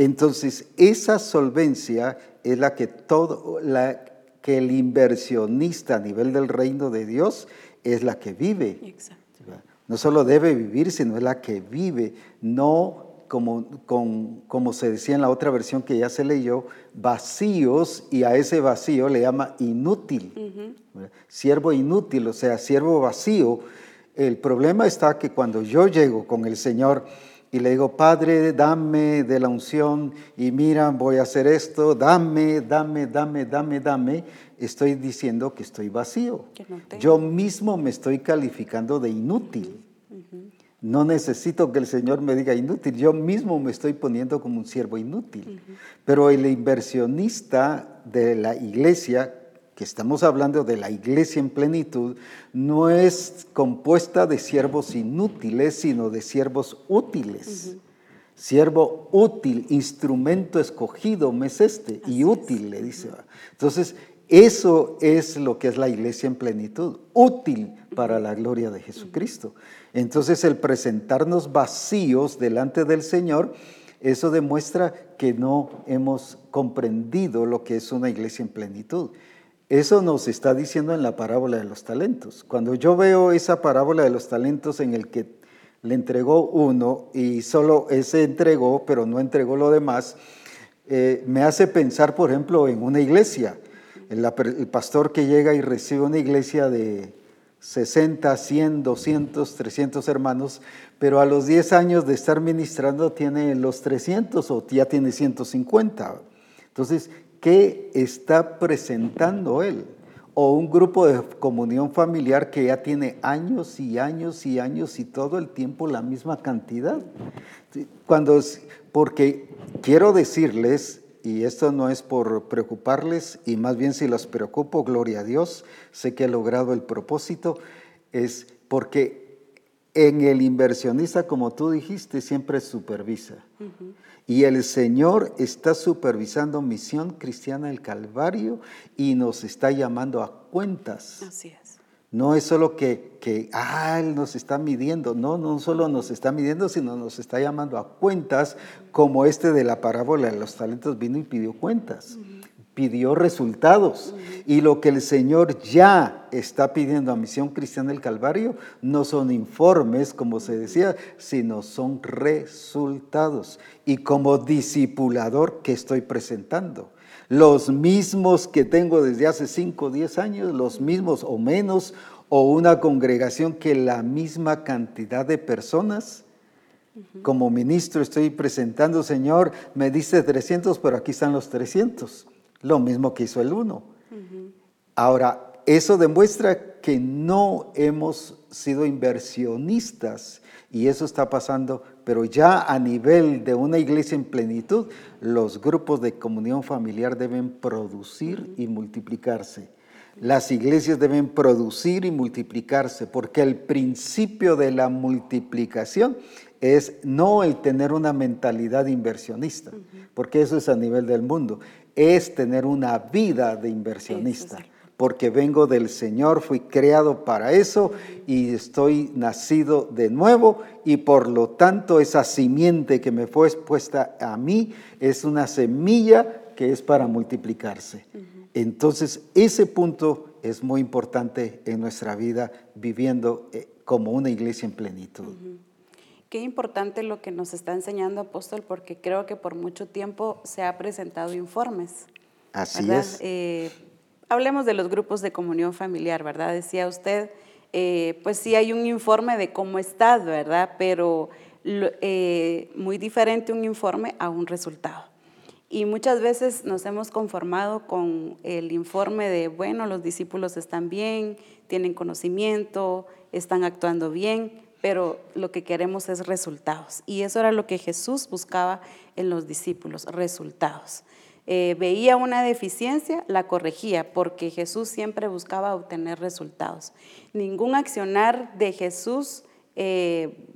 Entonces, esa solvencia es la que todo, la que el inversionista a nivel del reino de Dios es la que vive. Exacto. No solo debe vivir, sino es la que vive, no como, como se decía en la otra versión que ya se leyó, vacíos y a ese vacío le llama inútil. Siervo inútil, o sea, siervo vacío. El problema está que cuando yo llego con el Señor, y le digo, Padre, dame de la unción y mira, voy a hacer esto, dame, dame, dame, dame, dame, estoy diciendo que estoy vacío. Yo mismo me estoy calificando de inútil. No necesito que el Señor me diga inútil, yo mismo me estoy poniendo como un siervo inútil. Pero el inversionista de la iglesia que estamos hablando de la iglesia en plenitud, no es compuesta de siervos inútiles, sino de siervos útiles. Siervo útil, instrumento escogido me es este, y útil, le dice. Entonces, eso es lo que es la iglesia en plenitud, útil para la gloria de Jesucristo. Entonces, el presentarnos vacíos delante del Señor, eso demuestra que no hemos comprendido lo que es una iglesia en plenitud. Eso nos está diciendo en la parábola de los talentos. Cuando yo veo esa parábola de los talentos en el que le entregó uno y solo ese entregó, pero no entregó lo demás, eh, me hace pensar, por ejemplo, en una iglesia. El, el, pastor que llega y recibe una iglesia de 60, 100, 200, 300 hermanos, pero a los 10 años de estar ministrando tiene los 300 o ya tiene 150. Entonces, ¿Qué está presentando él? O un grupo de comunión familiar que ya tiene años y años y años y todo el tiempo la misma cantidad. Cuando, porque quiero decirles, y esto no es por preocuparles, y más bien si los preocupo, gloria a Dios, sé que he logrado el propósito, es porque en el inversionista, como tú dijiste, siempre supervisa. Y el Señor está supervisando Misión Cristiana del Calvario y nos está llamando a cuentas. Así es. No es solo que, que ah, Él nos está midiendo, no, no solo nos está midiendo, sino nos está llamando a cuentas, como este de la parábola de los talentos vino y pidió cuentas pidió resultados. Y lo que el Señor ya está pidiendo a Misión Cristiana del Calvario no son informes, como se decía, sino son resultados. Y como discipulador que estoy presentando. Los mismos que tengo desde hace 5 o 10 años, los mismos o menos, o una congregación que la misma cantidad de personas. Como ministro estoy presentando, Señor, me dice 300, pero aquí están los 300. Lo mismo que hizo el uno. Ahora, eso demuestra que no hemos sido inversionistas y eso está pasando, pero ya a nivel de una iglesia en plenitud, los grupos de comunión familiar deben producir y multiplicarse. Las iglesias deben producir y multiplicarse, porque el principio de la multiplicación es no el tener una mentalidad inversionista, porque eso es a nivel del mundo, es tener una vida de inversionista porque vengo del Señor, fui creado para eso y estoy nacido de nuevo y por lo tanto esa simiente que me fue expuesta a mí es una semilla que es para multiplicarse. Entonces ese punto es muy importante en nuestra vida viviendo eh, como una iglesia en plenitud. Qué importante lo que nos está enseñando apóstol porque creo que por mucho tiempo se ha presentado informes. Así es. Eh, hablemos de los grupos de comunión familiar, ¿verdad? Decía usted, eh, pues sí hay un informe de cómo está, ¿verdad? Pero eh, muy diferente un informe a un resultado. Y muchas veces nos hemos conformado con el informe de, bueno, los discípulos están bien, tienen conocimiento, están actuando bien, pero lo que queremos es resultados. Y eso era lo que Jesús buscaba en los discípulos, resultados. Eh, veía una deficiencia, la corregía, porque Jesús siempre buscaba obtener resultados. Ningún accionar de Jesús, eh,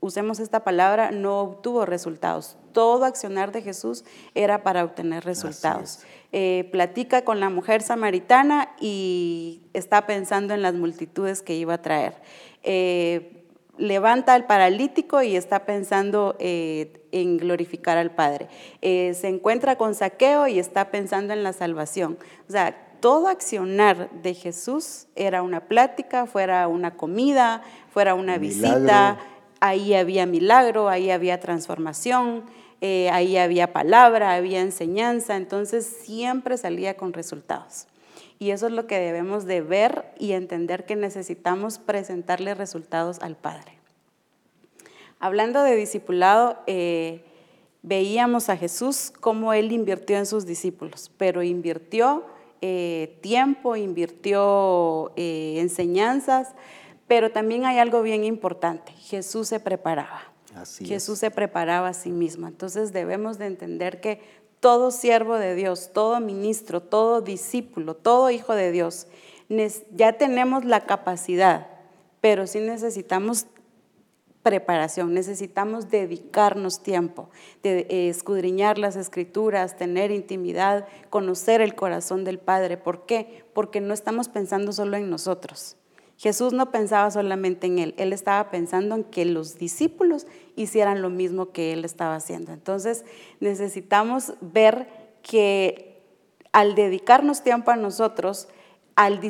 usemos esta palabra, no obtuvo resultados. Todo accionar de Jesús era para obtener resultados. Eh, platica con la mujer samaritana y está pensando en las multitudes que iba a traer levanta al paralítico y está pensando eh, en glorificar al Padre. Eh, se encuentra con saqueo y está pensando en la salvación. O sea, todo accionar de Jesús era una plática, fuera una comida, fuera una visita, ahí había milagro, ahí había transformación, eh, ahí había palabra, había enseñanza, entonces siempre salía con resultados. Y eso es lo que debemos de ver y entender que necesitamos presentarle resultados al Padre. Hablando de discipulado, eh, veíamos a Jesús cómo Él invirtió en sus discípulos, pero invirtió eh, tiempo, invirtió eh, enseñanzas, pero también hay algo bien importante, Jesús se preparaba. Jesús se preparaba a sí mismo. Entonces debemos de entender que todo siervo de Dios, todo ministro, todo discípulo, todo hijo de Dios, ya tenemos la capacidad, pero sí necesitamos preparación, necesitamos dedicarnos tiempo, de eh, escudriñar las escrituras, tener intimidad, conocer el corazón del Padre. ¿Por qué? Porque no estamos pensando solo en nosotros. Jesús no pensaba solamente en él, él estaba pensando en que los discípulos hicieran lo mismo que él estaba haciendo. Entonces necesitamos ver que al dedicarnos tiempo a nosotros, al,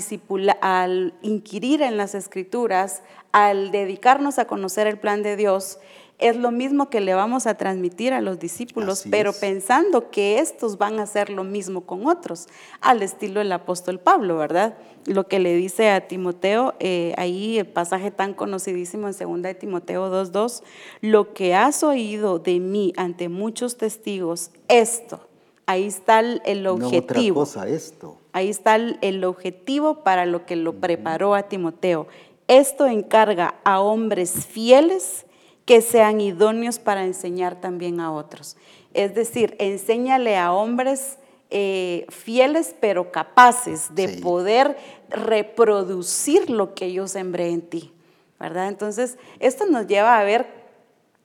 al inquirir en las escrituras, al dedicarnos a conocer el plan de Dios, es lo mismo que le vamos a transmitir a los discípulos, pero pensando que estos van a hacer lo mismo con otros, al estilo del apóstol Pablo, ¿verdad? Lo que le dice a Timoteo, eh, ahí el pasaje tan conocidísimo en 2 de Timoteo 2.2, lo que has oído de mí ante muchos testigos, esto, ahí está el, objetivo. cosa, esto. Ahí está el, objetivo para lo que lo preparó a Timoteo. Esto encarga a hombres fieles que sean idóneos para enseñar también a otros. Es decir, enséñale a hombres eh, fieles pero capaces de poder reproducir lo que yo sembré en ti, ¿verdad? Entonces, esto nos lleva a ver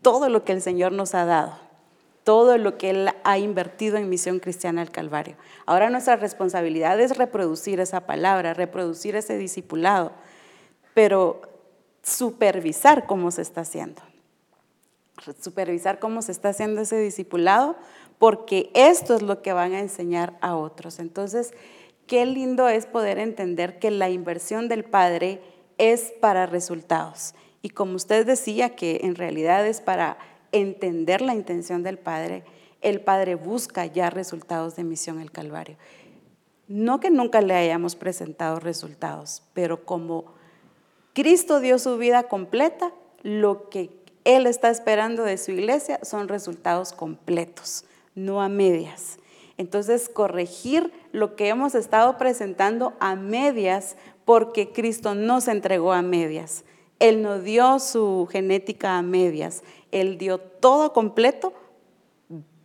todo lo que el Señor nos ha dado, todo lo que Él ha invertido en Misión Cristiana al Calvario. Ahora nuestra responsabilidad es reproducir esa palabra, reproducir ese discipulado, pero supervisar cómo se está haciendo supervisar cómo se está haciendo ese discipulado, porque esto es lo que van a enseñar a otros. Entonces, qué lindo es poder entender que la inversión del Padre es para resultados. Y como usted decía, que en realidad es para entender la intención del Padre, el Padre busca ya resultados de misión el Calvario. No que nunca le hayamos presentado resultados, pero como Cristo dio su vida completa, lo que él está esperando de su iglesia son resultados completos, no a medias. Entonces, corregir lo que hemos estado presentando a medias porque Cristo no se entregó a medias. Él no dio su genética a medias. Él dio todo completo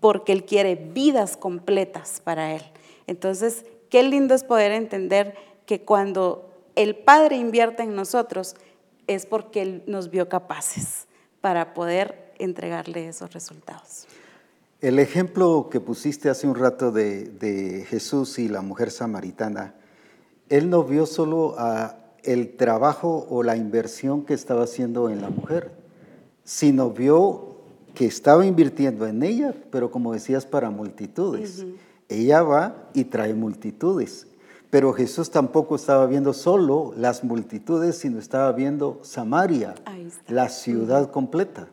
porque Él quiere vidas completas para Él. Entonces, qué lindo es poder entender que cuando el Padre invierte en nosotros es porque Él nos vio capaces para poder entregarle esos resultados. El ejemplo que pusiste hace un rato de, Jesús y la mujer samaritana, Él no vio solo a el trabajo o la inversión que estaba haciendo en la mujer, sino vio que estaba invirtiendo en ella, pero como decías, para multitudes. Ella va y trae multitudes. Pero Jesús tampoco estaba viendo solo las multitudes, sino estaba viendo Samaria, la ciudad completa.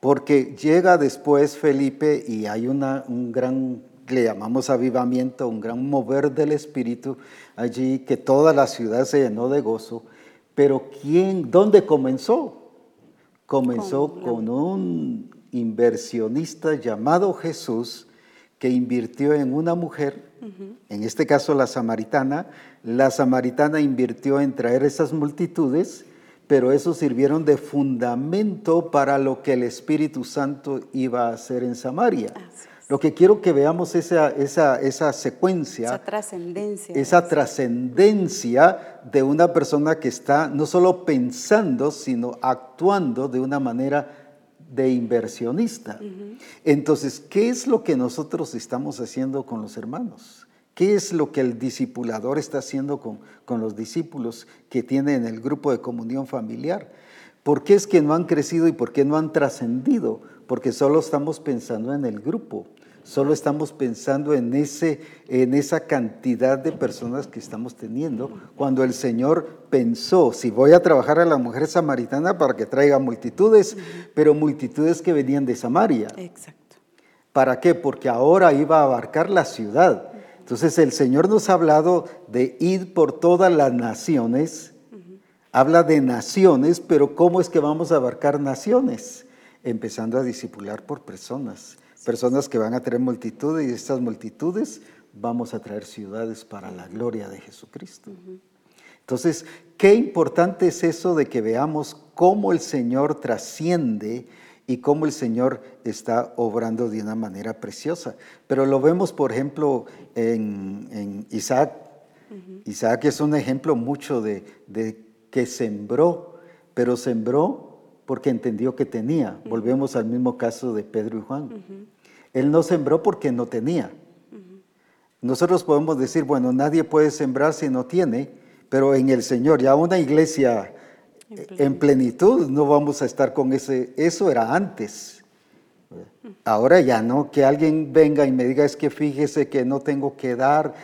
Porque llega después Felipe y hay una, un gran, le llamamos avivamiento, un gran mover del Espíritu allí, que toda la ciudad se llenó de gozo. Pero ¿quién, dónde comenzó? Comenzó con un inversionista llamado Jesús que invirtió en una mujer, en este caso la samaritana. La samaritana invirtió en traer esas multitudes, pero eso sirvieron de fundamento para lo que el Espíritu Santo iba a hacer en Samaria. Lo que quiero que veamos esa, esa, esa secuencia. Esa trascendencia. Esa trascendencia de una persona que está no solo pensando, sino actuando de una manera de inversionista. Entonces, ¿qué es lo que nosotros estamos haciendo con los hermanos? ¿Qué es lo que el discipulador está haciendo con, con los discípulos que tienen el grupo de comunión familiar? ¿Por qué es que no han crecido y por qué no han trascendido? Porque solo estamos pensando en el grupo. Solo estamos pensando en, ese, en esa cantidad de personas que estamos teniendo, cuando el Señor pensó, si voy a trabajar a la mujer samaritana para que traiga multitudes, pero multitudes que venían de Samaria. Exacto. ¿Para qué? Porque ahora iba a abarcar la ciudad. Entonces el Señor nos ha hablado de ir por todas las naciones. Habla de naciones, pero ¿cómo es que vamos a abarcar naciones? Empezando a discipular por personas personas que van a tener multitudes y estas multitudes vamos a traer ciudades para la gloria de Jesucristo. Entonces, qué importante es eso de que veamos cómo el Señor trasciende y cómo el Señor está obrando de una manera preciosa. Pero lo vemos, por ejemplo, en, Isaac. Isaac es un ejemplo mucho de, que sembró, pero sembró porque entendió que tenía. Volvemos al mismo caso de Pedro y Juan. Él no sembró porque no tenía. Nosotros podemos decir, bueno, nadie puede sembrar si no tiene, pero en el Señor, ya una iglesia en plenitud, no vamos a estar con ese, eso era antes. Ahora ya no, que alguien venga y me diga, es que fíjese que no tengo que dar,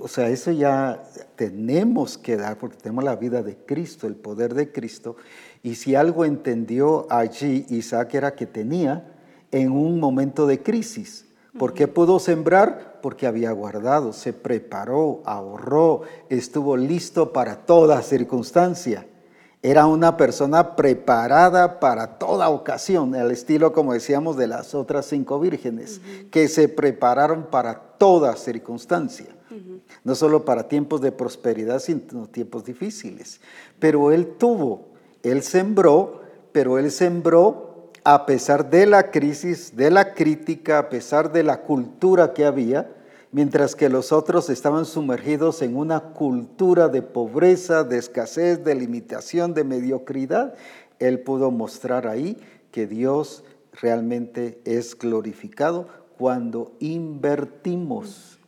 o sea, eso ya tenemos que dar porque tenemos la vida de Cristo, el poder de Cristo. Y si algo entendió allí Isaac era que tenía en un momento de crisis. ¿Por qué pudo sembrar? Porque había guardado, se preparó, ahorró, estuvo listo para toda circunstancia. Era una persona preparada para toda ocasión, al estilo, como decíamos, de las otras cinco vírgenes, que se prepararon para toda circunstancia. No solo para tiempos de prosperidad, sino tiempos difíciles. Pero él tuvo él sembró, pero él sembró a pesar de la crisis, de la crítica, a pesar de la cultura que había, mientras que los otros estaban sumergidos en una cultura de pobreza, de escasez, de limitación, de mediocridad. Él pudo mostrar ahí que Dios realmente es glorificado cuando invertimos.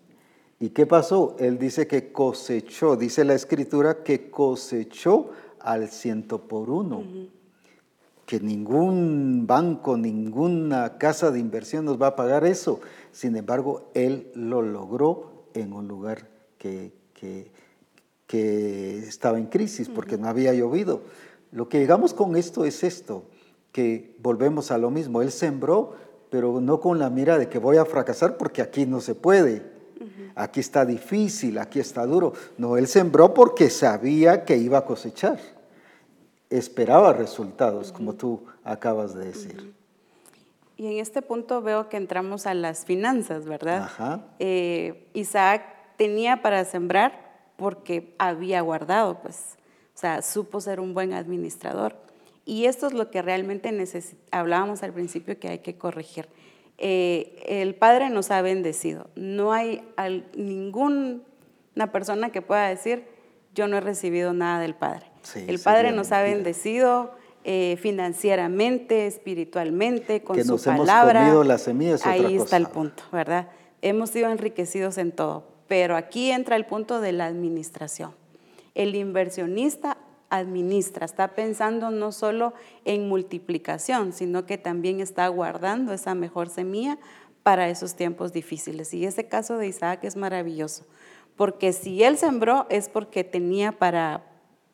¿Y qué pasó? Él dice que cosechó, dice la escritura, que cosechó al ciento por uno. Que ningún banco, ninguna casa de inversión nos va a pagar eso. Sin embargo, él lo logró en un lugar que, que, estaba en crisis porque no había llovido. Lo que llegamos con esto es esto, que volvemos a lo mismo. Él sembró, pero no con la mira de que voy a fracasar porque aquí no se puede aquí está difícil, aquí está duro. No, él sembró porque sabía que iba a cosechar. Esperaba resultados, como tú acabas de decir. Y en este punto veo que entramos a las finanzas, ¿verdad? Eh, Isaac tenía para sembrar, porque había guardado, pues, o sea, supo ser un buen administrador. Y esto es lo que realmente hablábamos al principio que hay que corregir. Eh, el Padre nos ha bendecido. No hay ninguna persona que pueda decir, yo no he recibido nada del Padre. el Padre nos ha bendecido eh, financieramente, espiritualmente, con que su nos palabra. Hemos comido las semillas, Ahí está el punto, ¿verdad? Hemos sido enriquecidos en todo, pero aquí entra el punto de la administración. El inversionista administra, está pensando no solo en multiplicación, sino que también está guardando esa mejor semilla para esos tiempos difíciles. Y ese caso de Isaac es maravilloso, porque si él sembró es porque tenía para,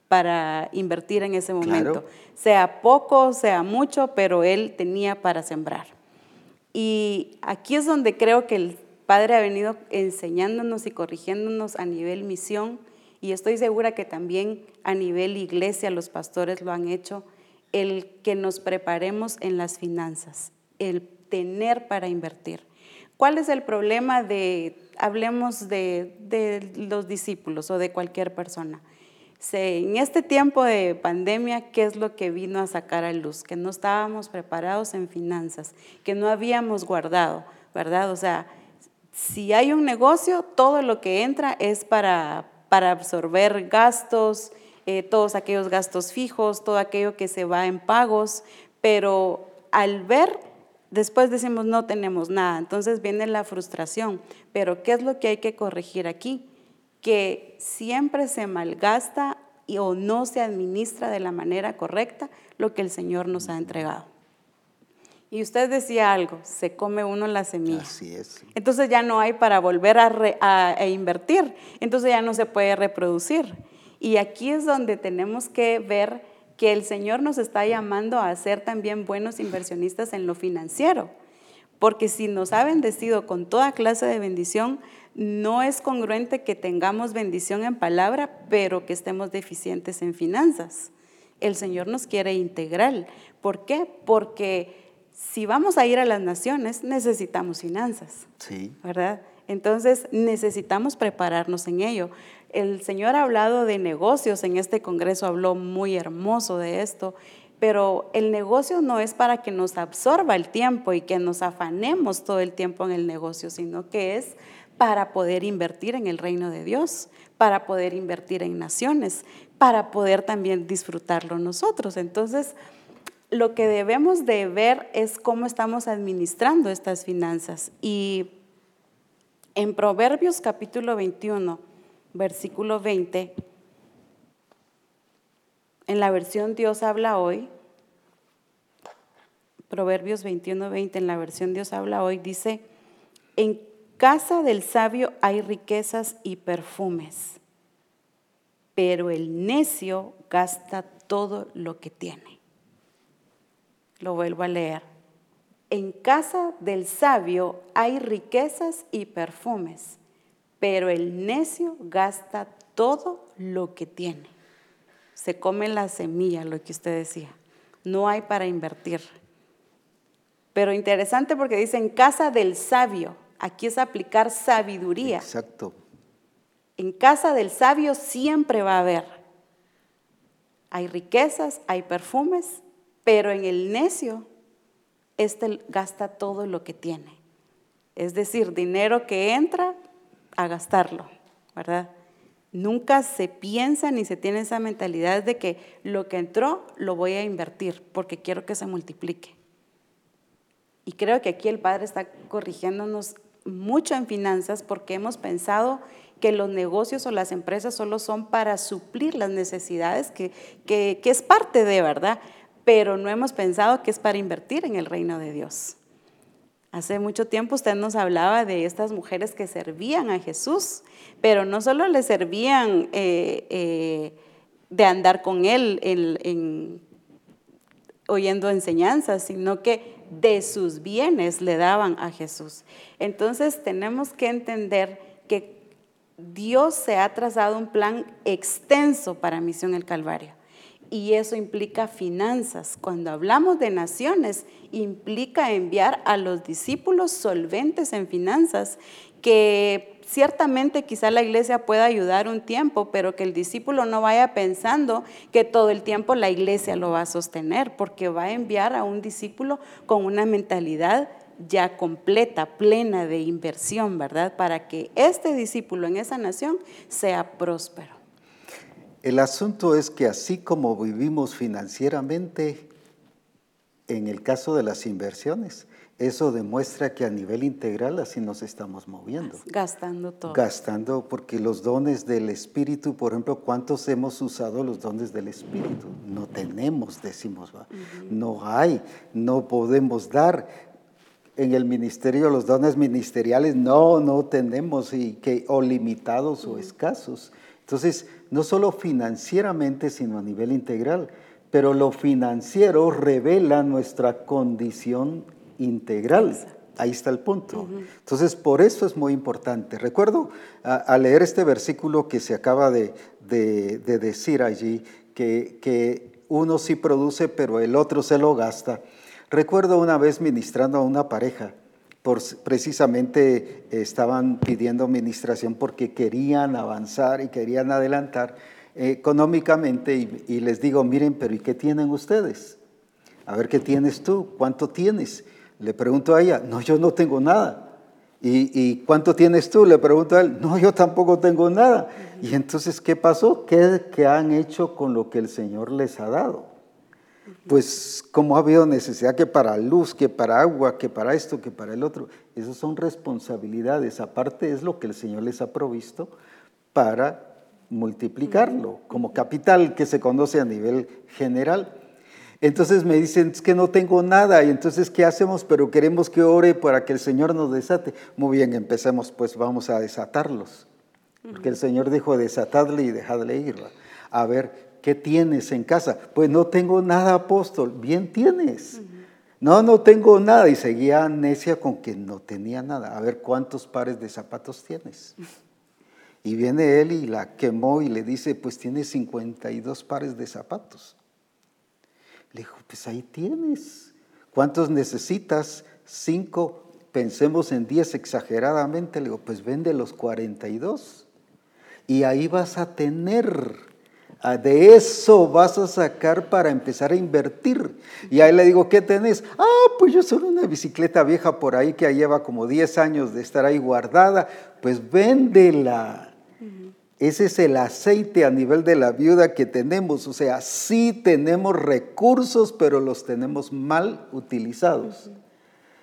para invertir en ese momento, sea poco, sea mucho, pero él tenía para sembrar. Y aquí es donde creo que el Padre ha venido enseñándonos y corrigiéndonos a nivel misión y estoy segura que también a nivel iglesia los pastores lo han hecho, el que nos preparemos en las finanzas, el tener para invertir. ¿Cuál es el problema de, hablemos de, los discípulos o de cualquier persona? en este tiempo de pandemia, ¿qué es lo que vino a sacar a luz? Que no estábamos preparados en finanzas, que no habíamos guardado, ¿verdad? O sea, si hay un negocio, todo lo que entra es para, para absorber gastos, eh, todos aquellos gastos fijos, todo aquello que se va en pagos, pero al ver, después decimos no tenemos nada, entonces viene la frustración, pero ¿qué es lo que hay que corregir aquí? Que siempre se malgasta y, o no se administra de la manera correcta lo que el Señor nos ha entregado. Y usted decía algo, se come uno la semilla. Así es. Entonces ya no hay para volver a, invertir, entonces ya no se puede reproducir. Y aquí es donde tenemos que ver que el Señor nos está llamando a ser también buenos inversionistas en lo financiero. Porque si nos ha bendecido con toda clase de bendición, no es congruente que tengamos bendición en palabra, pero que estemos deficientes en finanzas. El Señor nos quiere integral. ¿Por qué? Porque si vamos a ir a las naciones, necesitamos finanzas. Sí. ¿Verdad? Entonces necesitamos prepararnos en ello. El Señor ha hablado de negocios, en este Congreso habló muy hermoso de esto, pero el negocio no es para que nos absorba el tiempo y que nos afanemos todo el tiempo en el negocio, sino que es para poder invertir en el reino de Dios, para poder invertir en naciones, para poder también disfrutarlo nosotros. Entonces, lo que debemos de ver es cómo estamos administrando estas finanzas. Y en Proverbios capítulo 21, versículo 20, en la versión Dios habla hoy, Proverbios 21, 20, en la versión Dios habla hoy, dice, en casa del sabio hay riquezas y perfumes, pero el necio gasta todo lo que tiene. Lo vuelvo a leer. En casa del sabio hay riquezas y perfumes, pero el necio gasta todo lo que tiene. Se come la semilla, lo que usted decía. No hay para invertir. Pero interesante porque dice en casa del sabio. Aquí es aplicar sabiduría. Exacto. En casa del sabio siempre va a haber. Hay riquezas, hay perfumes, pero en el necio, este gasta todo lo que tiene. Es decir, dinero que entra a gastarlo, ¿verdad? Nunca se piensa ni se tiene esa mentalidad de que lo que entró lo voy a invertir porque quiero que se multiplique. Y creo que aquí el Padre está corrigiéndonos mucho en finanzas porque hemos pensado que los negocios o las empresas solo son para suplir las necesidades, que, que, que es parte de, ¿verdad? Pero no hemos pensado que es para invertir en el reino de Dios. Hace mucho tiempo usted nos hablaba de estas mujeres que servían a Jesús, pero no solo le servían eh, eh, de andar con Él oyendo enseñanzas, sino que de sus bienes le daban a Jesús. Entonces tenemos que entender que Dios se ha trazado un plan extenso para Misión el Calvario y eso implica finanzas. Cuando hablamos de naciones, implica enviar a los discípulos solventes en finanzas que ciertamente quizá la iglesia pueda ayudar un tiempo, pero que el discípulo no vaya pensando que todo el tiempo la iglesia lo va a sostener, porque va a enviar a un discípulo con una mentalidad ya completa, plena de inversión, ¿verdad? Para que este discípulo en esa nación sea próspero. El asunto es que así como vivimos financieramente, en el caso de las inversiones, eso demuestra que a nivel integral así nos estamos moviendo. Gastando todo. Gastando, porque los dones del Espíritu, por ejemplo, ¿cuántos hemos usado los dones del Espíritu? No tenemos, decimos, no hay, no podemos dar. En el ministerio, los dones ministeriales, no, no tenemos, y que, o limitados o escasos. Entonces, no solo financieramente, sino a nivel integral. Pero lo financiero revela nuestra condición integral. Ahí está el punto. Entonces, por eso es muy importante. Recuerdo al leer este versículo que se acaba de, decir allí, que, que, uno sí produce, pero el otro se lo gasta. Recuerdo una vez ministrando a una pareja, precisamente estaban pidiendo ministración porque querían avanzar y querían adelantar económicamente y, y les digo, miren, pero ¿y qué tienen ustedes? A ver, ¿qué tienes tú? ¿Cuánto tienes? Le pregunto a ella, no, yo no tengo nada. ¿Y, cuánto tienes tú? Le pregunto a él, no, yo tampoco tengo nada. Y entonces, ¿qué pasó? ¿Qué, ¿Qué, han hecho con lo que el Señor les ha dado? Pues como ha habido necesidad que para luz, que para agua, que para esto, que para el otro. Esas son responsabilidades. Aparte es lo que el Señor les ha provisto para multiplicarlo como capital que se conoce a nivel general. Entonces me dicen, es que no tengo nada, y entonces, ¿qué hacemos? Pero queremos que ore para que el Señor nos desate. Muy bien, empecemos, pues vamos a desatarlos. Porque el Señor dijo, desatadle y dejadle ir. A ver, ¿qué tienes en casa? Pues no tengo nada, apóstol. Bien tienes. No, no tengo nada. Y seguía necia con que no tenía nada. A ver, ¿cuántos pares de zapatos tienes? Y viene él y la quemó y le dice, pues tiene 52 pares de zapatos. Le dijo, pues ahí tienes. ¿Cuántos necesitas? Cinco. Pensemos en diez exageradamente. Le digo, pues vende los 42. Y ahí vas a tener. Ah, de eso vas a sacar para empezar a invertir. Y ahí le digo, ¿qué tenés? Ah, pues yo soy una bicicleta vieja por ahí que lleva como 10 años de estar ahí guardada. Pues véndela. Ese es el aceite a nivel de la viuda que tenemos. O sea, sí tenemos recursos, pero los tenemos mal utilizados.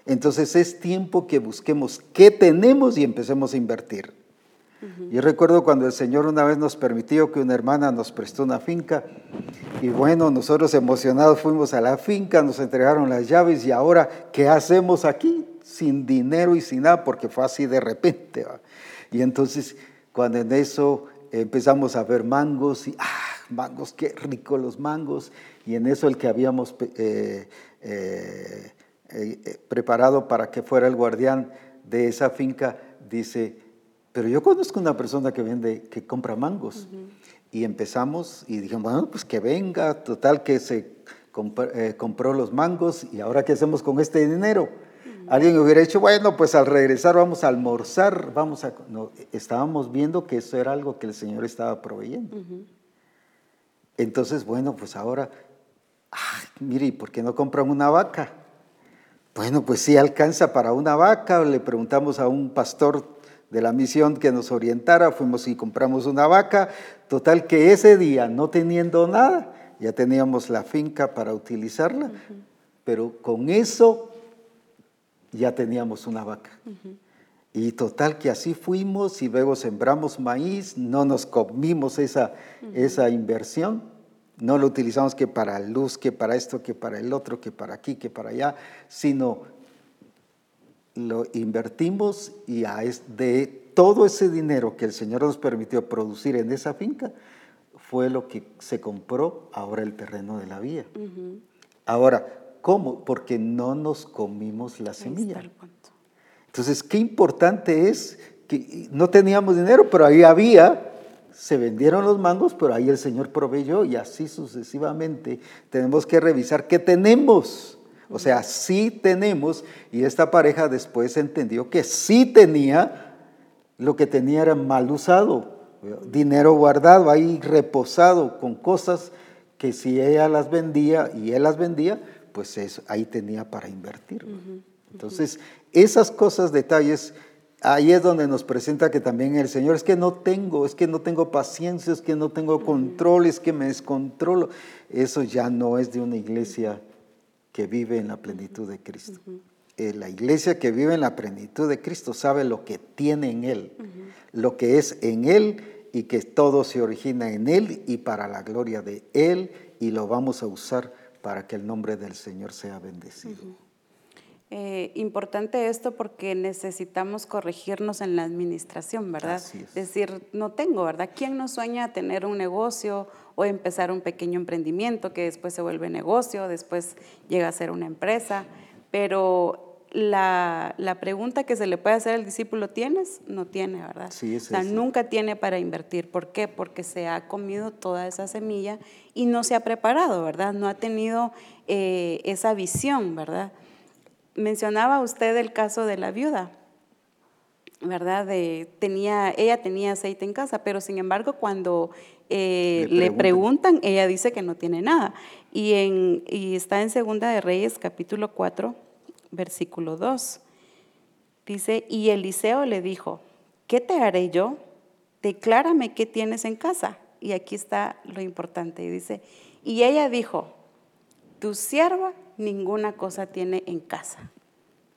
Entonces es tiempo que busquemos qué tenemos y empecemos a invertir. Yo recuerdo cuando el Señor una vez nos permitió que una hermana nos prestó una finca y bueno, nosotros emocionados fuimos a la finca, nos entregaron las llaves y ahora, ¿qué hacemos aquí? Sin dinero y sin nada, porque fue así de repente. Y entonces cuando en eso empezamos a ver mangos y, ah, mangos, qué rico los mangos, y en eso el que habíamos eh, eh, eh, preparado para que fuera el guardián de esa finca, dice, pero yo conozco una persona que vende, que compra mangos. Y empezamos y dijimos, bueno, pues que venga, total que se compró los mangos y ahora qué hacemos con este dinero. Alguien hubiera dicho, bueno, pues al regresar vamos a almorzar, vamos a... No, estábamos viendo que eso era algo que el Señor estaba proveyendo. Entonces, bueno, pues ahora, ay, mire, ¿por qué no compran una vaca? Bueno, pues sí alcanza para una vaca. Le preguntamos a un pastor de la misión que nos orientara, fuimos y compramos una vaca. Total que ese día, no teniendo nada, ya teníamos la finca para utilizarla, pero con eso ya teníamos una vaca. Y total que así fuimos y luego sembramos maíz, no nos comimos esa, esa inversión, no lo utilizamos que para luz, que para esto, que para el otro, que para aquí, que para allá, sino lo invertimos y de todo ese dinero que el Señor nos permitió producir en esa finca, fue lo que se compró ahora el terreno de la vía. Ahora, ¿Cómo? Porque no nos comimos la semilla. Entonces, qué importante es que no teníamos dinero, pero ahí había, se vendieron los mangos, pero ahí el Señor proveyó y así sucesivamente. Tenemos que revisar qué tenemos. O sea, sí tenemos, y esta pareja después entendió que sí tenía Lo que tenía era mal usado, dinero guardado ahí reposado con cosas que si ella las vendía y él las vendía, pues eso, ahí tenía para invertir. Entonces, esas cosas, detalles, ahí es donde nos presenta que también el Señor, es que no tengo, es que no tengo paciencia, es que no tengo control, es que me descontrolo. Eso ya no es de una iglesia que vive en la plenitud de Cristo. Eh, la iglesia que vive en la plenitud de Cristo sabe lo que tiene en Él, lo que es en Él y que todo se origina en Él y para la gloria de Él y lo vamos a usar para que el nombre del Señor sea bendecido. Eh, importante esto porque necesitamos corregirnos en la administración, ¿verdad? es. Decir, no tengo, ¿verdad? ¿Quién no sueña tener un negocio o empezar un pequeño emprendimiento que después se vuelve negocio, después llega a ser una empresa? Pero la, pregunta que se le puede hacer al discípulo, ¿tienes? No tiene, ¿verdad? Sí, es o sea, nunca tiene para invertir. ¿Por qué? Porque se ha comido toda esa semilla y no se ha preparado, ¿verdad? No ha tenido eh, esa visión, ¿verdad? Mencionaba usted el caso de la viuda, ¿verdad? De, tenía, ella tenía aceite en casa, pero sin embargo cuando eh, le, preguntan. ella dice que no tiene nada. Y, en, y está en Segunda de Reyes capítulo 4, versículo 2. Dice, y Eliseo le dijo, ¿qué te haré yo? Declárame qué tienes en casa. Y aquí está lo importante. Dice, y ella dijo, tu sierva ninguna cosa tiene en casa.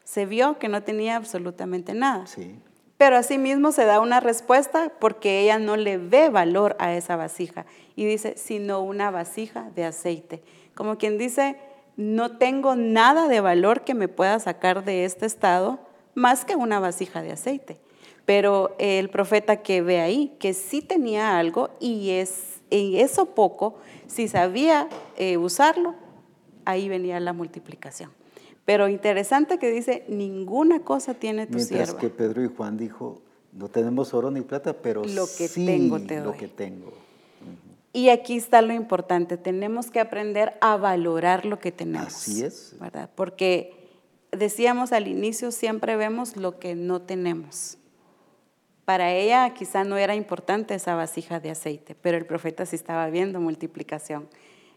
Se vio que no tenía absolutamente nada. Sí. Pero asimismo se da una respuesta porque ella no le ve valor a esa vasija. Y dice, sino una vasija de aceite. Como quien dice, no tengo nada de valor que me pueda sacar de este estado más que una vasija de aceite. Pero el profeta que ve ahí, que sí tenía algo y es en eso poco, si sabía eh, usarlo, ahí venía la multiplicación. Pero interesante que dice, ninguna cosa tiene tu Mientras que Pedro y Juan dijo, no tenemos oro ni plata, pero lo que sí tengo te lo que tengo. Y aquí está lo importante, tenemos que aprender a valorar lo que tenemos. Así es. ¿verdad? Porque decíamos al inicio, siempre vemos lo que no tenemos. Para ella quizá no era importante esa vasija de aceite, pero el profeta sí estaba viendo multiplicación.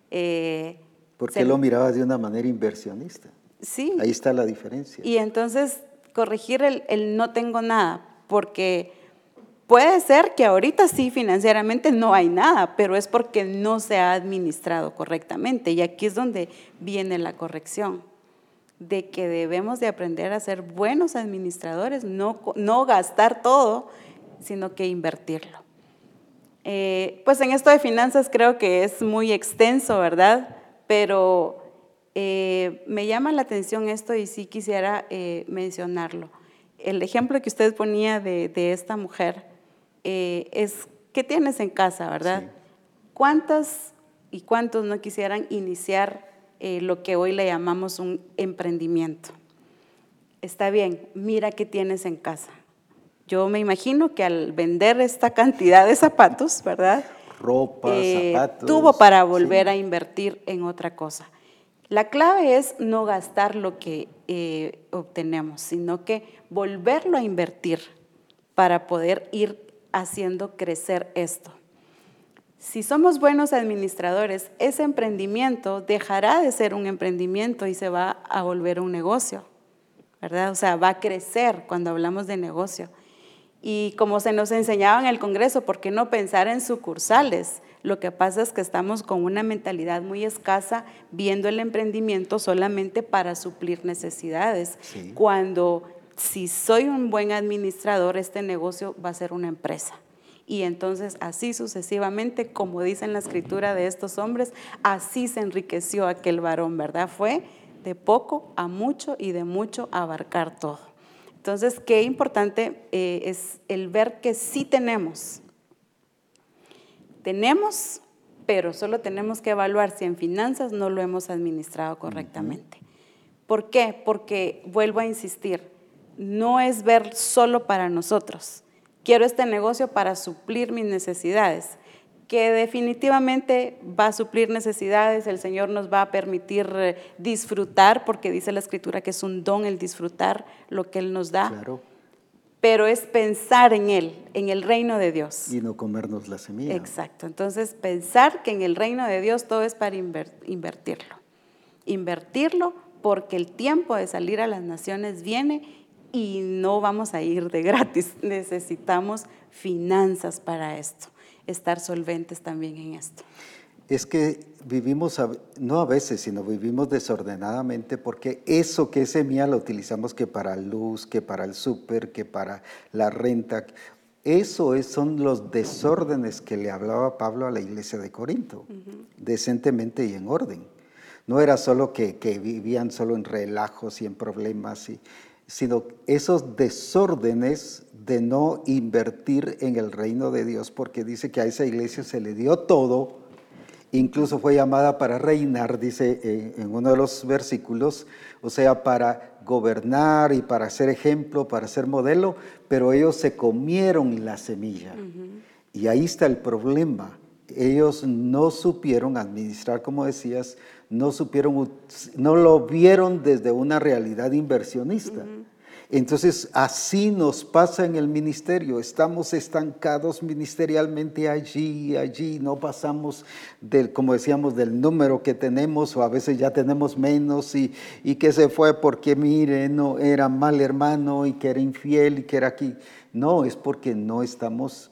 Eh, porque lo miraba de una manera inversionista. Sí. Ahí está la diferencia. Y entonces corregir el, el no tengo nada, porque puede ser que ahorita sí financieramente no hay nada, pero es porque no se ha administrado correctamente. Y aquí es donde viene la corrección, de que debemos de aprender a ser buenos administradores, no, no gastar todo, sino que invertirlo. Eh, pues en esto de finanzas creo que es muy extenso, ¿verdad? Pero eh, me llama la atención esto y sí quisiera eh, mencionarlo. El ejemplo que usted ponía de, esta mujer eh, es, ¿qué tienes en casa, verdad? ¿Cuántas y cuántos no quisieran iniciar lo que hoy le llamamos un emprendimiento? Está bien, mira qué tienes en casa. Yo me imagino que al vender esta cantidad de zapatos, ¿verdad? Ropa, eh, zapatos. Tuvo para volver a invertir en otra cosa. La clave es no gastar lo que eh, obtenemos, sino que volverlo a invertir para poder ir haciendo crecer esto. Si somos buenos administradores, ese emprendimiento dejará de ser un emprendimiento y se va a volver un negocio, ¿verdad? O sea, va a crecer cuando hablamos de negocio. Y como se nos enseñaba en el Congreso, ¿por qué no pensar en sucursales? Lo que pasa es que estamos con una mentalidad muy escasa viendo el emprendimiento solamente para suplir necesidades, cuando si soy un buen administrador, este negocio va a ser una empresa. Y entonces así sucesivamente, como dice en la escritura de estos hombres, así se enriqueció aquel varón, ¿verdad? Fue de poco a mucho y de mucho abarcar todo. Entonces, qué importante eh, es el ver que sí tenemos. Tenemos, pero solo tenemos que evaluar si en finanzas no lo hemos administrado correctamente. ¿Por qué? Porque, vuelvo a insistir, no es ver solo para nosotros. Quiero este negocio para suplir mis necesidades que definitivamente va a suplir necesidades, el Señor nos va a permitir eh, disfrutar, porque dice la Escritura que es un don el disfrutar lo que Él nos da. pero es pensar en Él, en el reino de Dios. Y no comernos la semilla. Exacto, entonces pensar que en el reino de Dios todo es para invertirlo. Invertirlo porque el tiempo de salir a las naciones viene y no vamos a ir de gratis. Necesitamos finanzas para esto, estar solventes también en esto. Es que vivimos, no a veces, sino vivimos desordenadamente porque eso que es semilla lo utilizamos que para luz, que para el súper, que para la renta. Eso es, son los desórdenes que le hablaba Pablo a la iglesia de Corinto, decentemente y en orden. No era solo que, que, vivían solo en relajos y en problemas, y, sino esos desórdenes de no invertir en el reino de Dios, porque dice que a esa iglesia se le dio todo, incluso fue llamada para reinar, dice eh, en uno de los versículos, o sea, para gobernar y para ser ejemplo, para ser modelo, pero ellos se comieron la semilla. Y ahí está el problema. Ellos no supieron administrar, como decías, no supieron, no lo vieron desde una realidad inversionista. Entonces, así nos pasa en el ministerio. Estamos estancados ministerialmente allí, allí. No pasamos del, como decíamos, del número que tenemos o a veces ya tenemos menos y, y que se fue porque, mire, no era mal hermano y que era infiel y que era aquí. No, es porque no estamos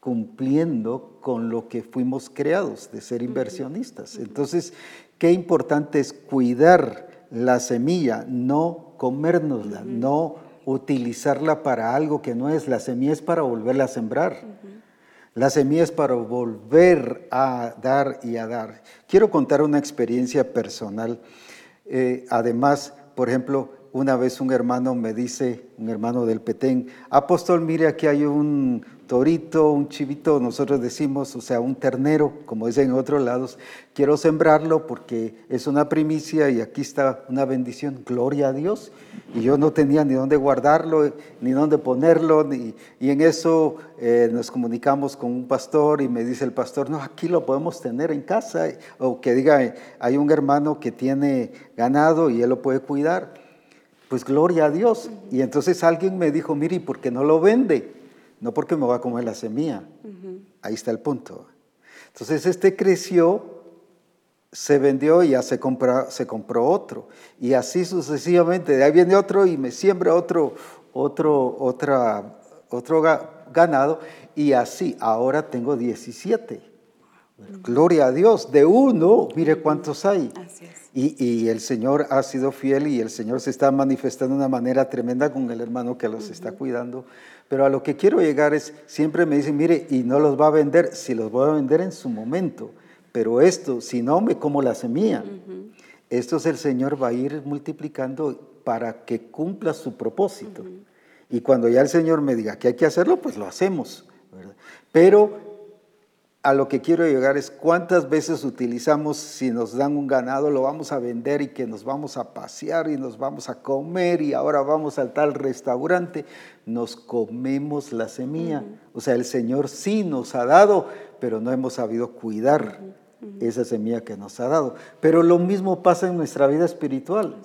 cumpliendo con lo que fuimos creados, de ser inversionistas. Entonces, qué importante es cuidar la semilla, no comérnosla, no utilizarla para algo que no es. La semilla es para volverla a sembrar. La semilla es para volver a dar y a dar. Quiero contar una experiencia personal. Eh, además, por ejemplo, una vez un hermano me dice, un hermano del Petén, apóstol, mire, aquí hay un torito, un chivito, nosotros decimos, o sea, un ternero, como dicen en otros lados, quiero sembrarlo porque es una primicia y aquí está una bendición, gloria a Dios. Y yo no tenía ni dónde guardarlo, ni dónde ponerlo, y en eso eh, nos comunicamos con un pastor y me dice el pastor, no, aquí lo podemos tener en casa, o que diga, hay un hermano que tiene ganado y él lo puede cuidar. Pues gloria a Dios. Y entonces alguien me dijo, mire, ¿por qué no lo vende? No porque me va a comer la semilla. Ahí está el punto. Entonces este creció, se vendió y ya se, compró, se compró otro. Y así sucesivamente. De ahí viene otro y me siembra otro, otro, otra, otro ganado. Y así, ahora tengo 17. Gloria a Dios, de uno, mire cuántos hay. Y, y, el Señor ha sido fiel y el Señor se está manifestando de una manera tremenda con el hermano que los está cuidando. Pero a lo que quiero llegar es, siempre me dicen, mire, y no los va a vender, si los voy a vender en su momento, pero esto, si no, me como la semilla. Esto es el Señor va a ir multiplicando para que cumpla su propósito. Y cuando ya el Señor me diga que hay que hacerlo, pues lo hacemos. Pero a lo que quiero llegar es cuántas veces utilizamos, si nos dan un ganado, lo vamos a vender y que nos vamos a pasear y nos vamos a comer y ahora vamos al tal restaurante, nos comemos la semilla. O sea, el Señor sí nos ha dado, pero no hemos sabido cuidar esa semilla que nos ha dado. Pero lo mismo pasa en nuestra vida espiritual.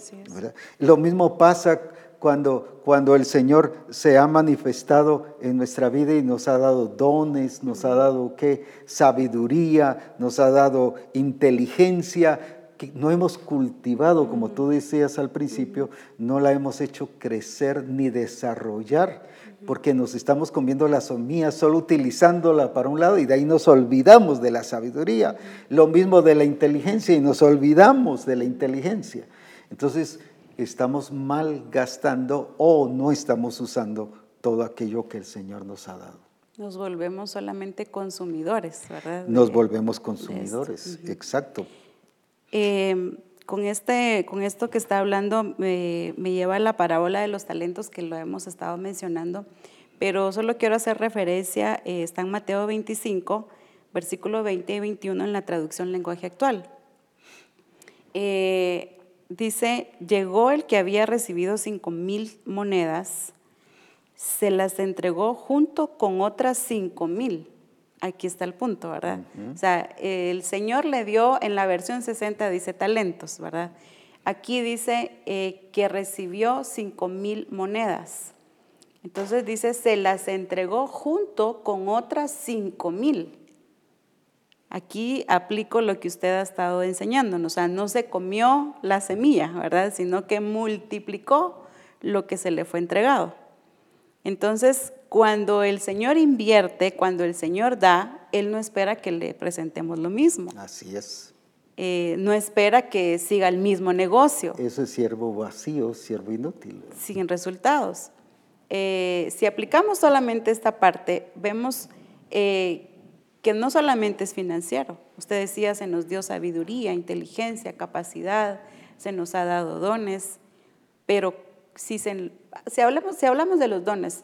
Lo mismo pasa cuando, el Señor se ha manifestado en nuestra vida y nos ha dado dones, nos ha dado qué sabiduría, nos ha dado inteligencia, que no hemos cultivado, como tú decías al principio, no la hemos hecho crecer ni desarrollar, porque nos estamos comiendo la somía, solo utilizándola para un lado y de ahí nos olvidamos de la sabiduría. Lo mismo de la inteligencia y nos olvidamos de la inteligencia. Entonces, estamos malgastando o no estamos usando todo aquello que el Señor nos ha dado. Nos volvemos solamente consumidores, ¿verdad? Nos volvemos consumidores, exacto. Em, con, este, con esto que está hablando me lleva a la parábola de los talentos que lo hemos estado mencionando, pero solo quiero hacer referencia, eh, está en Mateo 25, versículo 20 y 21 en la traducción lenguaje actual. Eh, dice, llegó el que había recibido cinco mil monedas, se las entregó junto con otras cinco mil. Aquí está el punto, ¿verdad? O sea, el Señor le dio, en la versión 60 dice talentos, ¿verdad? Aquí dice eh, que recibió cinco mil monedas. Entonces dice, se las entregó junto con otras cinco mil. Aquí aplico lo que usted ha estado enseñándonos, o sea, no se comió la semilla, ¿verdad? Sino que multiplicó lo que se le fue entregado. Entonces, cuando el Señor invierte, cuando el Señor da, Él no espera que le presentemos lo mismo. Así es. Eh, no espera que siga el mismo negocio. Eso es siervo vacío, siervo inútil. Sin resultados. Eh, si aplicamos solamente esta parte, vemos eh, que no solamente es financiero. Usted decía, se nos dio sabiduría, inteligencia, capacidad, se nos ha dado dones, pero si, si, hablamos, si hablamos de los dones,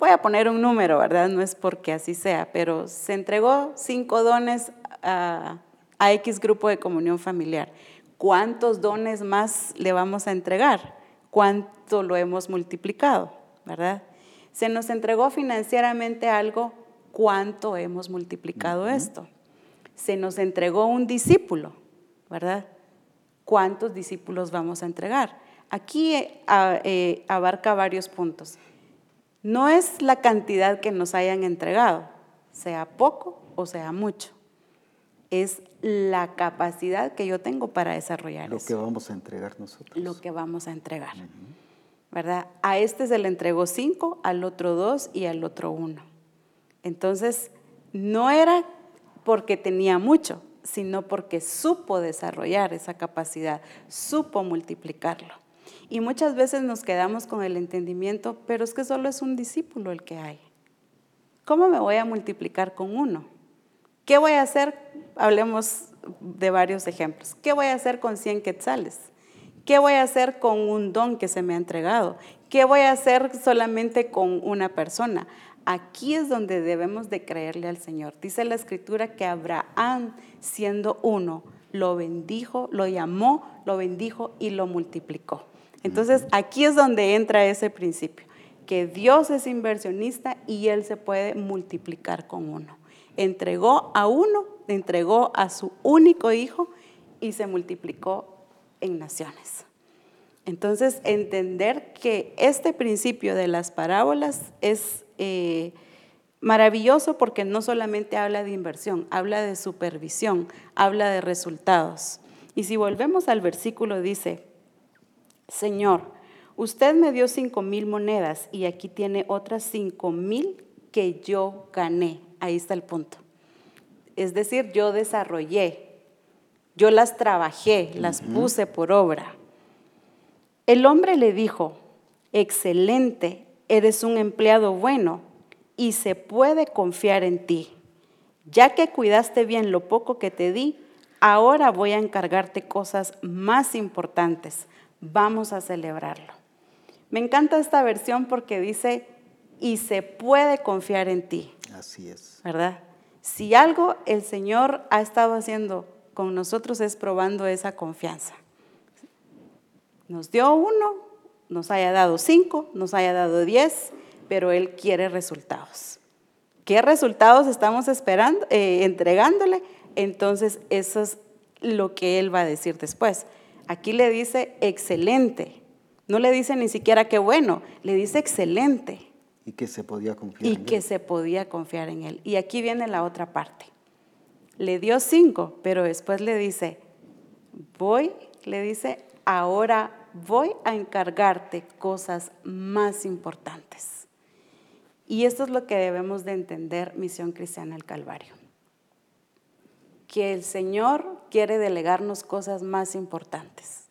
voy a poner un número, ¿verdad? No es porque así sea, pero se entregó cinco dones a, a X grupo de comunión familiar. ¿Cuántos dones más le vamos a entregar? ¿Cuánto lo hemos multiplicado? ¿Verdad? Se nos entregó financieramente algo cuánto hemos multiplicado esto. Se nos entregó un discípulo, ¿verdad? ¿Cuántos discípulos vamos a entregar? Aquí eh, eh, abarca varios puntos. No es la cantidad que nos hayan entregado, sea poco o sea mucho. Es la capacidad que yo tengo para desarrollar Lo que vamos a entregar nosotros. Lo que vamos a entregar. ¿Verdad? A este se le entregó cinco, al otro dos y al otro uno. Entonces, no era porque tenía mucho, sino porque supo desarrollar esa capacidad, supo multiplicarlo. Y muchas veces nos quedamos con el entendimiento, pero es que solo es un discípulo el que hay. ¿Cómo me voy a multiplicar con uno? ¿Qué voy a hacer? Hablemos de varios ejemplos. ¿Qué voy a hacer con 100 quetzales? ¿Qué voy a hacer con un don que se me ha entregado? ¿Qué voy a hacer solamente con una persona? Aquí es donde debemos de creerle al Señor. Dice la escritura que Abraham, siendo uno, lo bendijo, lo llamó, lo bendijo y lo multiplicó. Entonces aquí es donde entra ese principio, que Dios es inversionista y Él se puede multiplicar con uno. Entregó a uno, entregó a su único hijo y se multiplicó en naciones. Entonces, entender que este principio de las parábolas es eh, maravilloso porque no solamente habla de inversión, habla de supervisión, habla de resultados. Y si volvemos al versículo, dice, Señor, usted me dio cinco mil monedas y aquí tiene otras cinco mil que yo gané. Ahí está el punto. Es decir, yo desarrollé, yo las trabajé, las puse por obra. El hombre le dijo, excelente, eres un empleado bueno y se puede confiar en ti. Ya que cuidaste bien lo poco que te di, ahora voy a encargarte cosas más importantes. Vamos a celebrarlo. Me encanta esta versión porque dice, y se puede confiar en ti. Así es. ¿Verdad? Si algo el Señor ha estado haciendo con nosotros es probando esa confianza. Nos dio uno, nos haya dado cinco, nos haya dado diez, pero Él quiere resultados. ¿Qué resultados estamos esperando, eh, entregándole? Entonces, eso es lo que Él va a decir después. Aquí le dice excelente. No le dice ni siquiera qué bueno, le dice excelente. Y que se podía confiar y que se podía confiar en Él. Y aquí viene la otra parte. Le dio cinco, pero después le dice, voy, le dice, ahora voy a encargarte cosas más importantes. Y esto es lo que debemos de entender, Misión Cristiana del Calvario. Que el Señor quiere delegarnos cosas más importantes.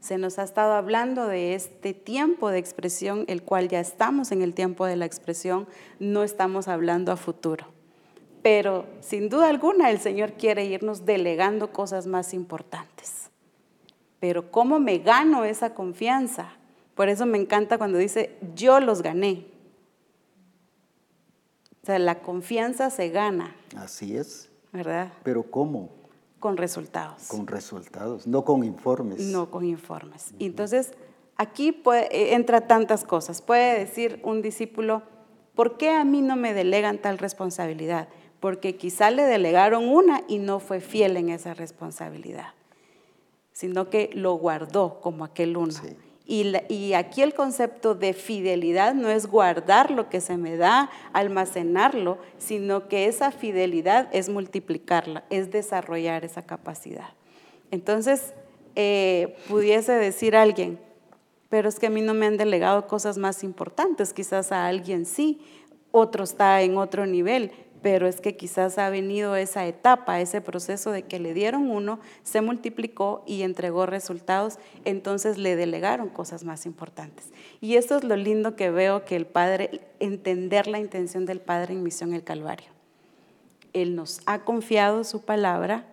Se nos ha estado hablando de este tiempo de expresión, el cual ya estamos en el tiempo de la expresión, no estamos hablando a futuro. Pero sin duda alguna el Señor quiere irnos delegando cosas más importantes. Pero ¿cómo me gano esa confianza? Por eso me encanta cuando dice, yo los gané. O sea, la confianza se gana. Así es. ¿Verdad? Pero ¿cómo? Con resultados. Con resultados, no con informes. No con informes. Entonces, aquí puede, eh, entra tantas cosas. Puede decir un discípulo, ¿por qué a mí no me delegan tal responsabilidad? Porque quizá le delegaron una y no fue fiel en esa responsabilidad sino que lo guardó como aquel uno. Y, aquí el concepto de fidelidad no es guardar lo que se me da, almacenarlo, sino que esa fidelidad es multiplicarla, es desarrollar esa capacidad. Entonces, eh, pudiese decir alguien, pero es que a mí no me han delegado cosas más importantes, quizás a alguien sí, otro está en otro nivel, pero es que quizás ha venido esa etapa, ese proceso de que le dieron uno, se multiplicó y entregó resultados, entonces le delegaron cosas más importantes. Y esto es lo lindo que veo que el Padre, entender la intención del Padre en Misión el Calvario. Él nos ha confiado su palabra,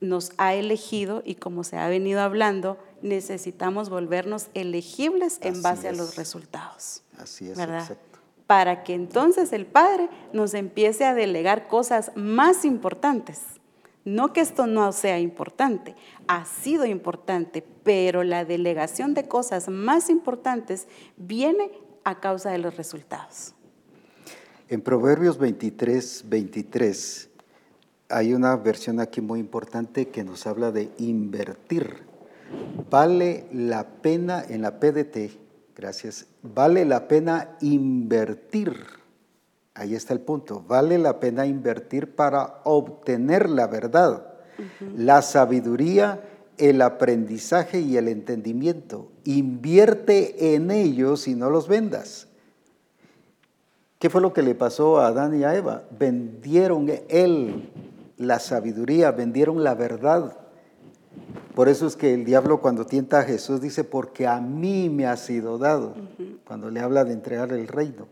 nos ha elegido y como se ha venido hablando, necesitamos volvernos elegibles en base a los resultados. Así es, ¿verdad? Para que entonces el Padre nos empiece a delegar cosas más importantes. No que esto no sea importante, ha sido importante, pero la delegación de cosas más importantes viene a causa de los resultados. En Proverbios 23, 23, hay una versión aquí muy importante que nos habla de invertir. Vale la pena en la PDT Gracias. Vale la pena invertir. Ahí está el punto. Vale la pena invertir para obtener la verdad, la sabiduría, el aprendizaje y el entendimiento. Invierte en ellos y no los vendas. ¿Qué fue lo que le pasó a Adán y a Eva? Vendieron él la sabiduría, vendieron la verdad por eso es que el diablo cuando tienta a Jesús dice, porque a mí me ha sido dado, cuando le habla de entregar el reino.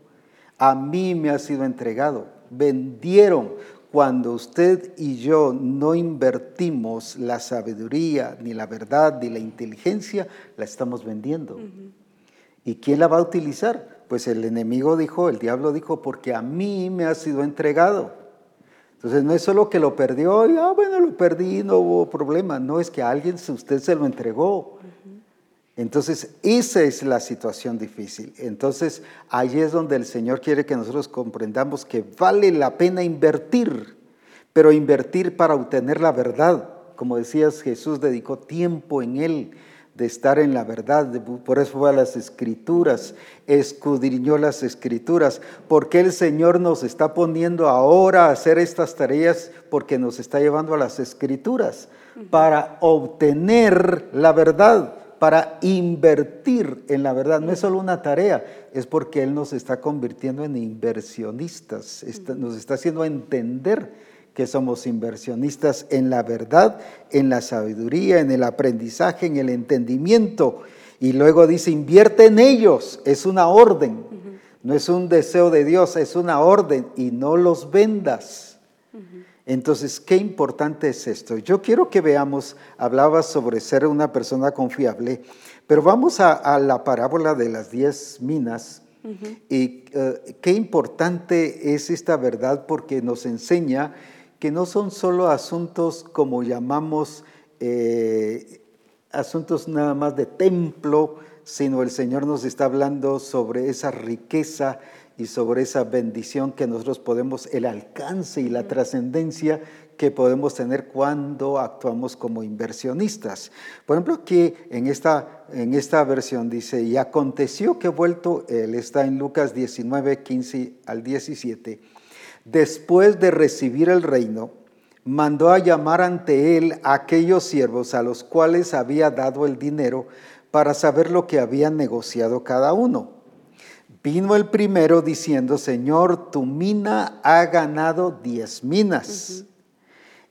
A mí me ha sido entregado. Vendieron. Cuando usted y yo no invertimos la sabiduría, ni la verdad, ni la inteligencia, la estamos vendiendo. ¿Y quién la va a utilizar? Pues el enemigo dijo, el diablo dijo, porque a mí me ha sido entregado. Entonces no es solo que lo perdió y, ah, bueno, lo perdí, no hubo problema. No, es que a alguien usted se lo entregó. Entonces, esa es la situación difícil. Entonces, ahí es donde el Señor quiere que nosotros comprendamos que vale la pena invertir, pero invertir para obtener la verdad. Como decías, Jesús dedicó tiempo en Él de estar en la verdad, por eso fue a las escrituras, escudriñó las escrituras, porque el Señor nos está poniendo ahora a hacer estas tareas, porque nos está llevando a las escrituras, para obtener la verdad, para invertir en la verdad. No es solo una tarea, es porque Él nos está convirtiendo en inversionistas, nos está haciendo entender que somos inversionistas en la verdad, en la sabiduría, en el aprendizaje, en el entendimiento. Y luego dice, invierte en ellos, es una orden, no es un deseo de Dios, es una orden y no los vendas. Entonces, qué importante es esto. Yo quiero que veamos, hablaba sobre ser una persona confiable, pero vamos a, la parábola de las diez minas. Y eh, qué importante es esta verdad porque nos enseña que no son solo asuntos como llamamos eh, asuntos nada más de templo, sino el Señor nos está hablando sobre esa riqueza y sobre esa bendición que nosotros podemos, el alcance y la trascendencia que podemos tener cuando actuamos como inversionistas. Por ejemplo, aquí en esta, en esta versión dice, y aconteció que vuelto, él está en Lucas 19, 15 al 17, después de recibir el reino, mandó a llamar ante él a aquellos siervos a los cuales había dado el dinero para saber lo que habían negociado cada uno. Vino el primero diciendo, Señor, tu mina ha ganado diez minas.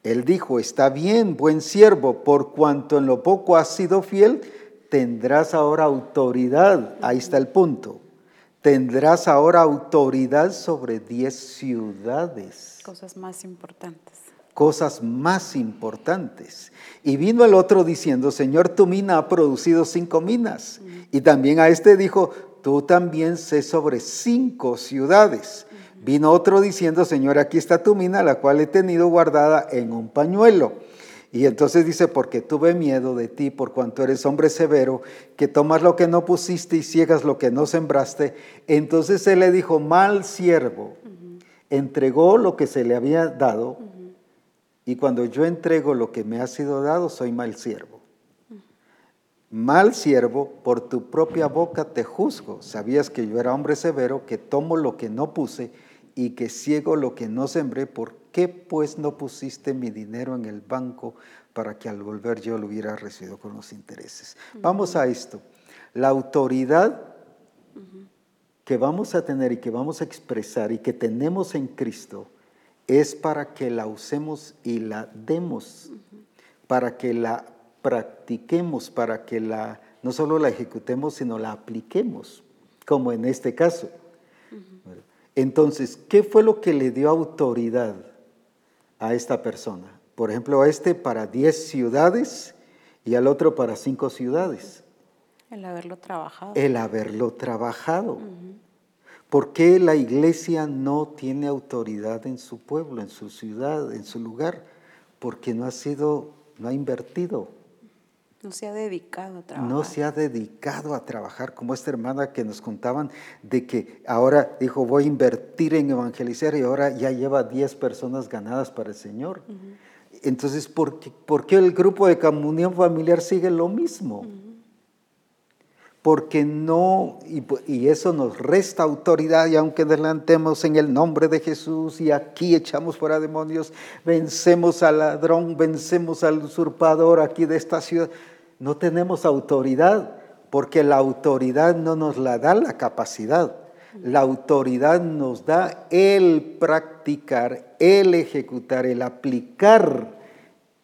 Él dijo, está bien, buen siervo, por cuanto en lo poco has sido fiel, tendrás ahora autoridad. Ahí está el punto tendrás ahora autoridad sobre diez ciudades. Cosas más importantes. Cosas más importantes. Y vino el otro diciendo, Señor, tu mina ha producido cinco minas. Y también a este dijo, tú también sé sobre cinco ciudades. Vino otro diciendo, Señor, aquí está tu mina, la cual he tenido guardada en un pañuelo. Y entonces dice, porque tuve miedo de ti, por cuanto eres hombre severo, que tomas lo que no pusiste y ciegas lo que no sembraste. Entonces él le dijo, mal siervo, entregó lo que se le había dado, y cuando yo entrego lo que me ha sido dado, soy mal siervo. Mal siervo, por tu propia boca te juzgo. Sabías que yo era hombre severo, que tomo lo que no puse y que ciego lo que no sembré. ¿Por qué pues no pusiste mi dinero en el banco para que al volver yo lo hubiera recibido con los intereses? Vamos a esto. La autoridad que vamos a tener y que vamos a expresar y que tenemos en Cristo es para que la usemos y la demos, para que la practiquemos, para que la no solo la ejecutemos, sino la apliquemos, como en este caso. Entonces, ¿qué fue lo que le dio autoridad a esta persona? Por ejemplo, a este para 10 ciudades y al otro para 5 ciudades. El haberlo trabajado. El haberlo trabajado. ¿Por qué la iglesia no tiene autoridad en su pueblo, en su ciudad, en su lugar? Porque no ha sido, no ha invertido. No se ha dedicado a trabajar. No se ha dedicado a trabajar, como esta hermana que nos contaban de que ahora dijo, voy a invertir en evangelizar y ahora ya lleva 10 personas ganadas para el Señor. Entonces, ¿por qué, el grupo de comunión familiar sigue lo mismo? Porque no, y, eso nos resta autoridad, y aunque adelantemos en el nombre de Jesús y aquí echamos fuera demonios, vencemos al ladrón, vencemos al usurpador aquí de esta ciudad, no tenemos autoridad, porque la autoridad no nos la da la capacidad, la autoridad nos da el practicar, el ejecutar, el aplicar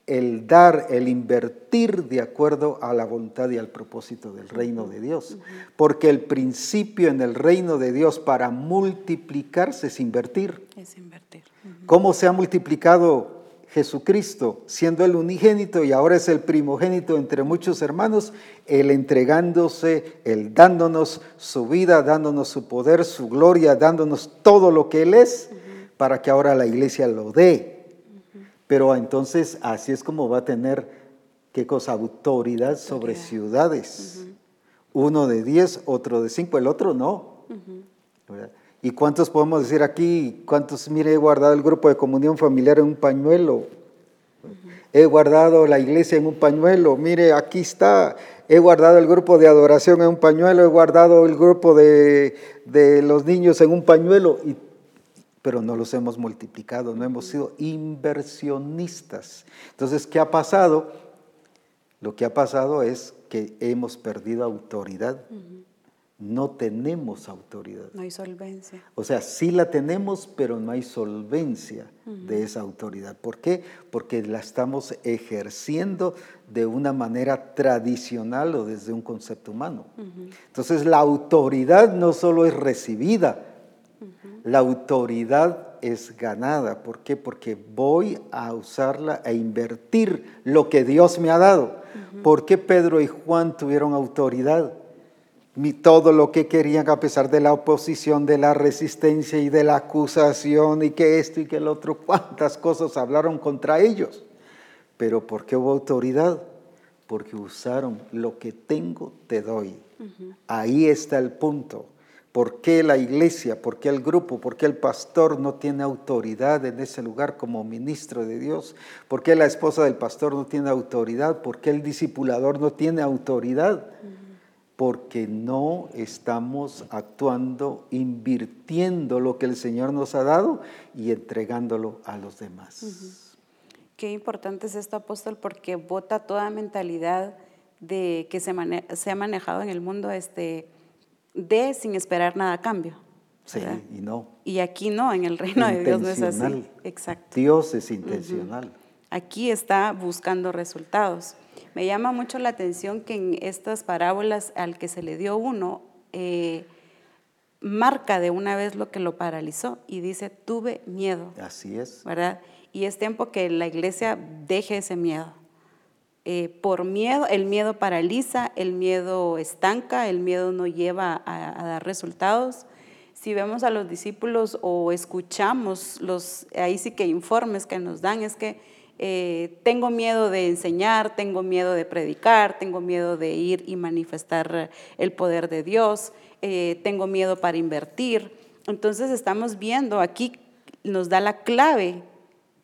el dar, el invertir de acuerdo a la voluntad y al propósito del reino de Dios. Porque el principio en el reino de Dios para multiplicarse es invertir. Es invertir. ¿Cómo se ha multiplicado Jesucristo, siendo el unigénito y ahora es el primogénito entre muchos hermanos, el entregándose, el dándonos su vida, dándonos su poder, su gloria, dándonos todo lo que Él es, para que ahora la iglesia lo dé pero entonces así es como va a tener, ¿qué cosa? Autoridad sobre ciudades. Uno de diez, otro de cinco, el otro no. ¿Y cuántos podemos decir aquí? ¿Cuántos, mire, he guardado el grupo de comunión familiar en un pañuelo? He guardado la iglesia en un pañuelo. Mire, aquí está. He guardado el grupo de adoración en un pañuelo. He guardado el grupo de, de los niños en un pañuelo. Y pero no los hemos multiplicado, no hemos sido inversionistas. Entonces, ¿qué ha pasado? Lo que ha pasado es que hemos perdido autoridad. No tenemos autoridad. No hay solvencia. O sea, sí la tenemos, pero no hay solvencia de esa autoridad. ¿Por qué? Porque la estamos ejerciendo de una manera tradicional o desde un concepto humano. Entonces, la autoridad no solo es recibida, la autoridad es ganada. ¿Por qué? Porque voy a usarla e invertir lo que Dios me ha dado. ¿Por qué Pedro y Juan tuvieron autoridad? todo lo que querían a pesar de la oposición, de la resistencia y de la acusación y que esto y que el otro, cuántas cosas hablaron contra ellos. Pero ¿por qué hubo autoridad? Porque usaron lo que tengo, te doy. Ahí está el punto. ¿Por qué la iglesia, por qué el grupo, por qué el pastor no tiene autoridad en ese lugar como ministro de Dios? ¿Por qué la esposa del pastor no tiene autoridad? ¿Por qué el discipulador no tiene autoridad? Porque no estamos actuando, invirtiendo lo que el Señor nos ha dado y entregándolo a los demás. Qué importante es esto, apóstol, porque vota toda mentalidad de que se, se ha manejado en el mundo este de sin esperar nada a cambio. Sí, y no. Y aquí no, en el reino de Dios no es así. Exacto. Dios es intencional. Aquí está buscando resultados. Me llama mucho la atención que en estas parábolas al que se le dio uno, eh, marca de una vez lo que lo paralizó y dice, tuve miedo. Así es. ¿Verdad? Y es tiempo que la iglesia deje ese miedo. Eh, por miedo, el miedo paraliza, el miedo estanca, el miedo no lleva a, dar resultados. Si vemos a los discípulos o escuchamos los, ahí sí que informes que nos dan, es que eh, tengo miedo de enseñar, tengo miedo de predicar, tengo miedo de ir y manifestar el poder de Dios, eh, tengo miedo para invertir. Entonces estamos viendo aquí, nos da la clave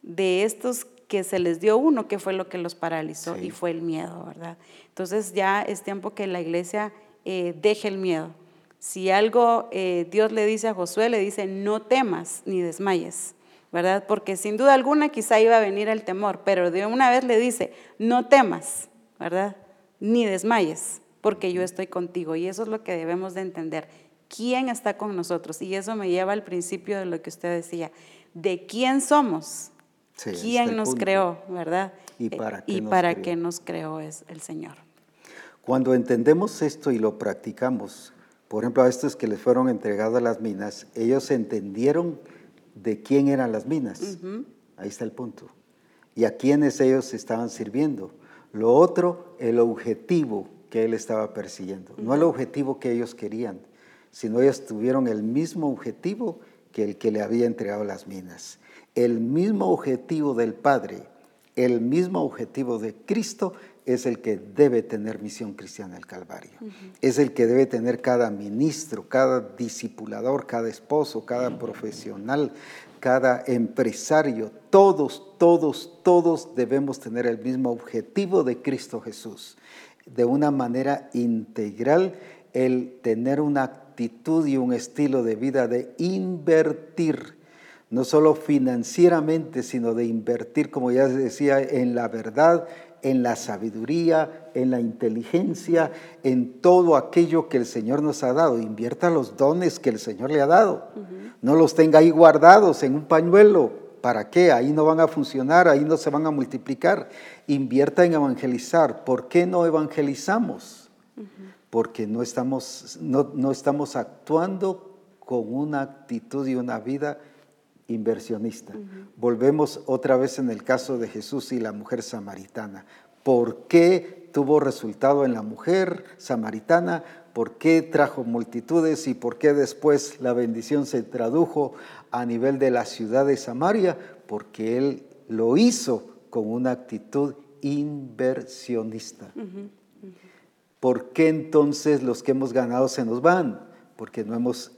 de estos que se les dio uno, que fue lo que los paralizó y fue el miedo, ¿verdad? Entonces ya es tiempo que la iglesia eh, deje el miedo. Si algo eh, Dios le dice a Josué, le dice, no temas ni desmayes, ¿verdad? Porque sin duda alguna quizá iba a venir el temor, pero de una vez le dice, no temas, ¿verdad? Ni desmayes, porque yo estoy contigo. Y eso es lo que debemos de entender. ¿Quién está con nosotros? Y eso me lleva al principio de lo que usted decía. ¿De quién somos? ¿Quién nos creó, verdad? ¿Y para, qué, y nos para qué nos creó es el Señor? Cuando entendemos esto y lo practicamos, por ejemplo, a estos que les fueron entregadas las minas, ellos entendieron de quién eran las minas. Ahí está el punto. Y a quiénes ellos estaban sirviendo. Lo otro, el objetivo que él estaba persiguiendo. No el objetivo que ellos querían, sino ellos tuvieron el mismo objetivo que el que le había entregado las minas. El mismo objetivo del Padre, el mismo objetivo de Cristo es el que debe tener misión cristiana el Calvario. Es el que debe tener cada ministro, cada discipulador, cada esposo, cada profesional, cada empresario. Todos, todos, todos debemos tener el mismo objetivo de Cristo Jesús. De una manera integral, el tener una actitud y un estilo de vida de invertir no solo financieramente, sino de invertir, como ya decía, en la verdad, en la sabiduría, en la inteligencia, en todo aquello que el Señor nos ha dado. Invierta los dones que el Señor le ha dado. No los tenga ahí guardados en un pañuelo. ¿Para qué? Ahí no van a funcionar, ahí no se van a multiplicar. Invierta en evangelizar. ¿Por qué no evangelizamos? Porque no estamos, no, no estamos actuando con una actitud y una vida inversionista. Volvemos otra vez en el caso de Jesús y la mujer samaritana. ¿Por qué tuvo resultado en la mujer samaritana? ¿Por qué trajo multitudes y por qué después la bendición se tradujo a nivel de la ciudad de Samaria? Porque él lo hizo con una actitud inversionista. ¿Por qué entonces los que hemos ganado se nos van? Porque no hemos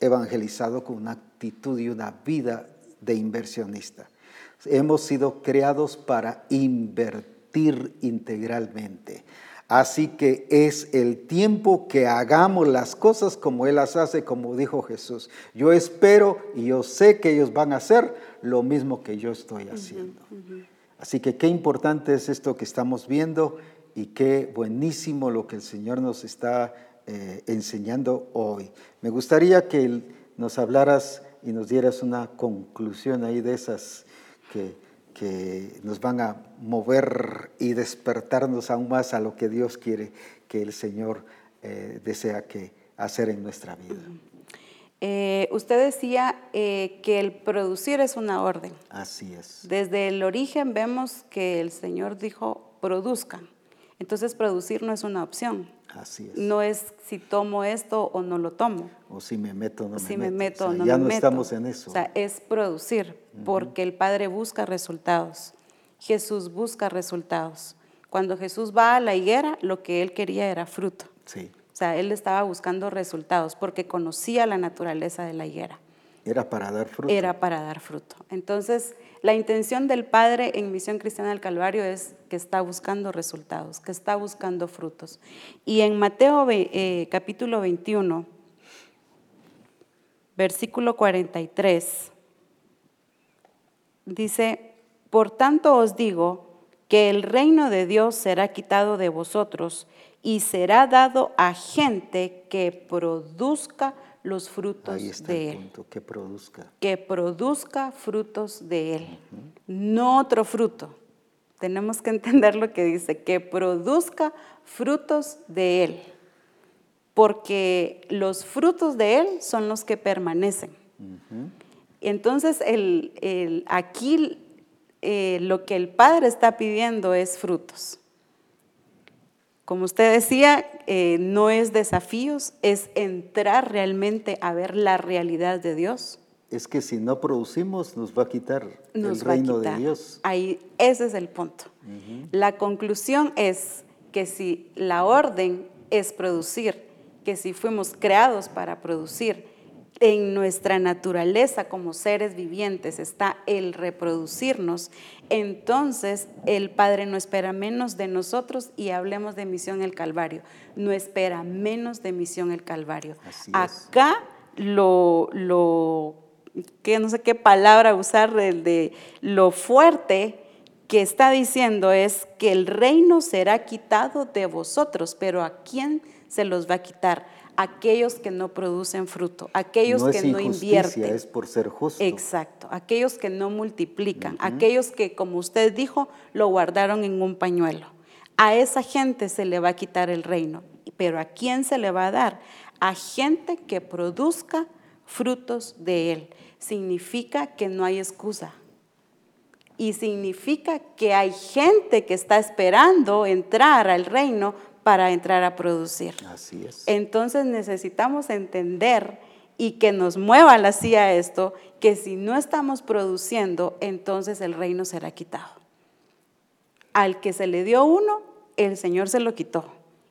evangelizado con una actitud y una vida de inversionista. Hemos sido creados para invertir integralmente. Así que es el tiempo que hagamos las cosas como Él las hace, como dijo Jesús. Yo espero y yo sé que ellos van a hacer lo mismo que yo estoy haciendo. Así que qué importante es esto que estamos viendo y qué buenísimo lo que el Señor nos está eh, enseñando hoy. Me gustaría que nos hablaras y nos dieras una conclusión ahí de esas que, que nos van a mover y despertarnos aún más a lo que Dios quiere que el Señor eh, desea que hacer en nuestra vida. Eh, usted decía que el producir es una orden. Así es. Desde el origen vemos que el Señor dijo, produzcan. Entonces producir no es una opción. Así es. No es si tomo esto o no lo tomo. O si me meto o no si me, meto. o no ya no estamos en eso. O sea, es producir, porque el Padre busca resultados. Jesús busca resultados. Cuando Jesús va a la higuera, lo que él quería era fruto. Sí. O sea, él estaba buscando resultados porque conocía la naturaleza de la higuera. Era para dar fruto. Era para dar fruto. Entonces, la intención del Padre en Misión Cristiana del Calvario es que está buscando resultados, que está buscando frutos. Y en Mateo eh, capítulo 21, versículo 43, dice, por tanto os digo que el reino de Dios será quitado de vosotros y será dado a gente que produzca los frutos de Él. que produzca. Que produzca frutos de Él, no otro fruto. Tenemos que entender lo que dice, que produzca frutos de Él, porque los frutos de Él son los que permanecen. Entonces, el, aquí eh, lo que el Padre está pidiendo es frutos. Como usted decía, eh, no es desafíos, es entrar realmente a ver la realidad de Dios. Es que si no producimos, nos va a quitar el reino de Dios. Ahí, ese es el punto. La conclusión es que si la orden es producir, que si fuimos creados para producir, en nuestra naturaleza como seres vivientes está el reproducirnos, entonces el Padre no espera menos de nosotros y hablemos de misión el Calvario, no espera menos de misión el Calvario. Acá lo, lo, que no sé qué palabra usar, de, de lo fuerte que está diciendo es que el reino será quitado de vosotros, pero ¿a quién se los va a quitar? Aquellos que no producen fruto, aquellos que no invierten. Es por ser justo. Exacto, aquellos que no multiplican, aquellos que, como usted dijo, lo guardaron en un pañuelo. A esa gente se le va a quitar el reino, pero ¿a quién se le va a dar? A gente que produzca frutos de él. Significa que no hay excusa. Y significa que hay gente que está esperando entrar al reino para entrar a producir. Así es. Entonces necesitamos entender y que nos mueva la silla esto, que si no estamos produciendo, entonces el reino será quitado. Al que se le dio uno, el Señor se lo quitó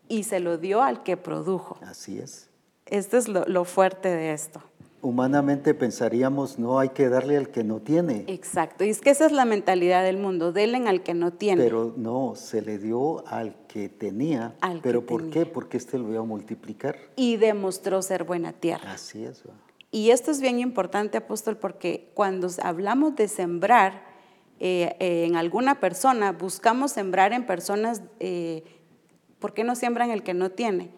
y se lo dio al que produjo. Así es. Esto es lo, lo fuerte de esto humanamente pensaríamos, no hay que darle al que no tiene. Exacto, y es que esa es la mentalidad del mundo, denle al que no tiene. Pero no, se le dio al que tenía. ¿Pero por qué? Porque este lo iba a multiplicar. Y demostró ser buena tierra. Así es. Y esto es bien importante, apóstol, porque cuando hablamos de sembrar eh, eh, en alguna persona, buscamos sembrar en personas, eh, ¿por qué no siembran el que no tiene?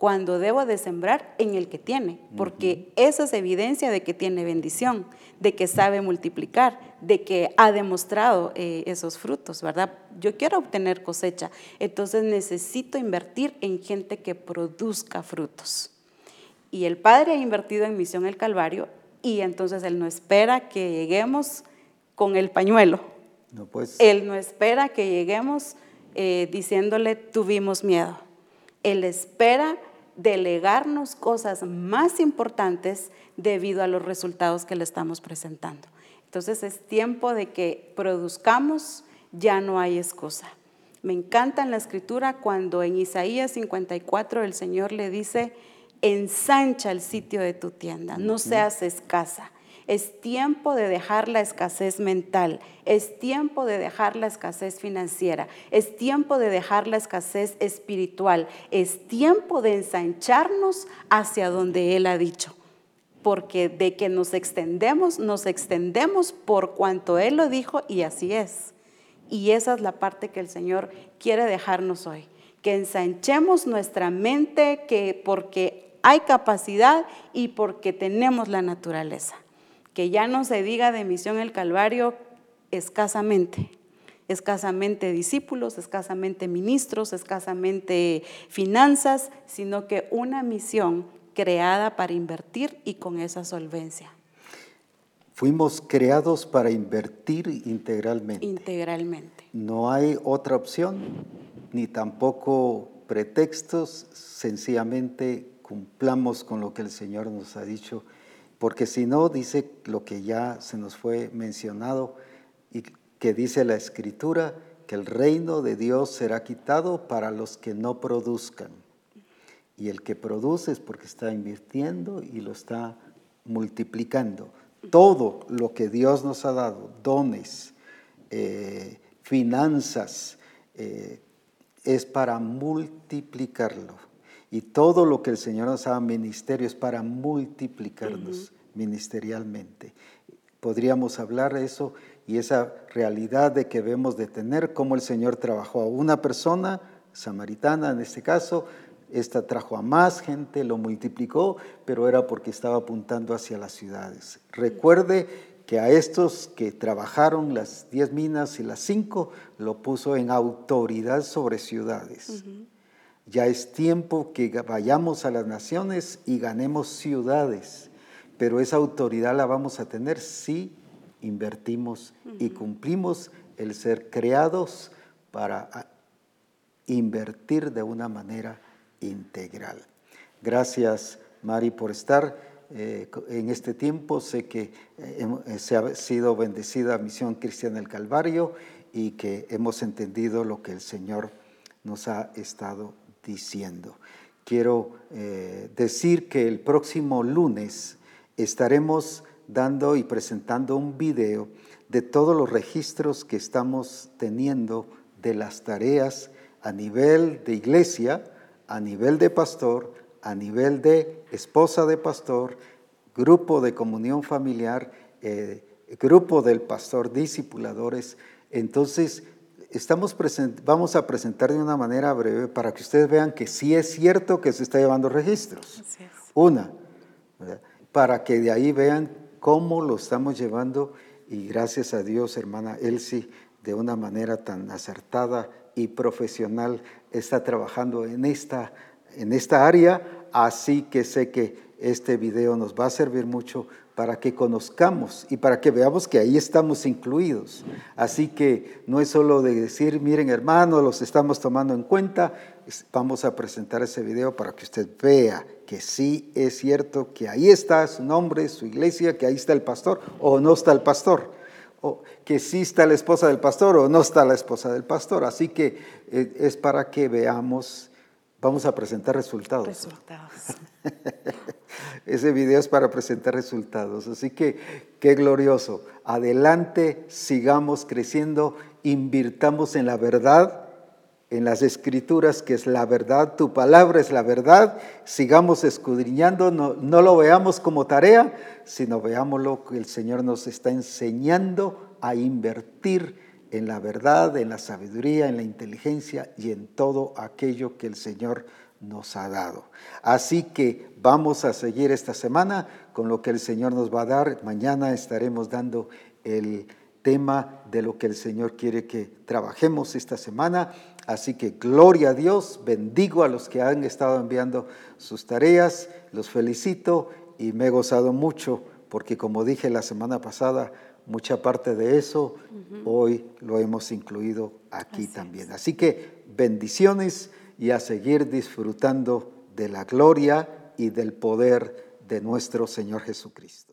Cuando debo de sembrar en el que tiene, porque esa es evidencia de que tiene bendición, de que sabe multiplicar, de que ha demostrado eh, esos frutos, ¿verdad? Yo quiero obtener cosecha, entonces necesito invertir en gente que produzca frutos. Y el Padre ha invertido en Misión el Calvario y entonces Él no espera que lleguemos con el pañuelo. No, pues. Él no espera que lleguemos eh, diciéndole tuvimos miedo. Él espera delegarnos cosas más importantes debido a los resultados que le estamos presentando. Entonces es tiempo de que produzcamos, ya no hay excusa. Me encanta en la escritura cuando en Isaías 54 el Señor le dice, ensancha el sitio de tu tienda, no seas escasa. Es tiempo de dejar la escasez mental, es tiempo de dejar la escasez financiera, es tiempo de dejar la escasez espiritual, es tiempo de ensancharnos hacia donde Él ha dicho. Porque de que nos extendemos, nos extendemos por cuanto Él lo dijo y así es. Y esa es la parte que el Señor quiere dejarnos hoy. Que ensanchemos nuestra mente que porque hay capacidad y porque tenemos la naturaleza que ya no se diga de misión el Calvario escasamente, escasamente discípulos, escasamente ministros, escasamente finanzas, sino que una misión creada para invertir y con esa solvencia. Fuimos creados para invertir integralmente. Integralmente. No hay otra opción, ni tampoco pretextos, sencillamente cumplamos con lo que el Señor nos ha dicho porque si no, dice lo que ya se nos fue mencionado y que dice la escritura, que el reino de Dios será quitado para los que no produzcan. Y el que produce es porque está invirtiendo y lo está multiplicando. Todo lo que Dios nos ha dado, dones, eh, finanzas, eh, es para multiplicarlo y todo lo que el Señor nos ha dado ministerio es para multiplicarnos ministerialmente. Podríamos hablar de eso y esa realidad de que vemos de tener cómo el Señor trabajó a una persona, samaritana en este caso, esta trajo a más gente, lo multiplicó, pero era porque estaba apuntando hacia las ciudades. Recuerde que a estos que trabajaron las diez minas y las cinco, lo puso en autoridad sobre ciudades. Ya es tiempo que vayamos a las naciones y ganemos ciudades, pero esa autoridad la vamos a tener si invertimos y cumplimos el ser creados para ah, invertir de una manera integral. Gracias, Mari, por estar eh, en este tiempo. Sé que eh, eh, se ha sido bendecida Misión Cristiana del Calvario y que hemos entendido lo que el Señor nos ha estado diciendo. Quiero eh, decir que el próximo lunes estaremos dando y presentando un video de todos los registros que estamos teniendo de las tareas a nivel de iglesia, a nivel de pastor, a nivel de esposa de pastor, grupo de comunión familiar, eh, grupo del pastor, discipuladores. Entonces, estamos vamos a presentar de una manera breve para que ustedes vean que sí es cierto que se está llevando registros. Una, para que de ahí vean cómo lo estamos llevando y gracias a Dios, hermana Elsie, de una manera tan acertada y profesional está trabajando en esta, en esta área, así que sé que este video nos va a servir mucho para que conozcamos y para que veamos que ahí estamos incluidos. Así que no es solo de decir, miren hermanos, los estamos tomando en cuenta, vamos a presentar ese video para que usted vea que sí es cierto que ahí está su nombre, su iglesia, que ahí está el pastor o no está el pastor, o que sí está la esposa del pastor o no está la esposa del pastor. Así que eh, es para que veamos, vamos a presentar resultados. Resultados. Ese video es para presentar resultados. Así que qué glorioso. Adelante, sigamos creciendo, invirtamos en la verdad, en las escrituras, que es la verdad, tu palabra es la verdad. Sigamos escudriñando, no, no lo veamos como tarea, sino veamos lo que el Señor nos está enseñando a invertir en la verdad, en la sabiduría, en la inteligencia y en todo aquello que el Señor nos ha dado. Así que vamos a seguir esta semana con lo que el Señor nos va a dar. Mañana estaremos dando el tema de lo que el Señor quiere que trabajemos esta semana. Así que gloria a Dios, bendigo a los que han estado enviando sus tareas, los felicito y me he gozado mucho porque como dije la semana pasada, mucha parte de eso hoy lo hemos incluido aquí también. Así que bendiciones y a seguir disfrutando de la gloria y del poder de nuestro Señor Jesucristo.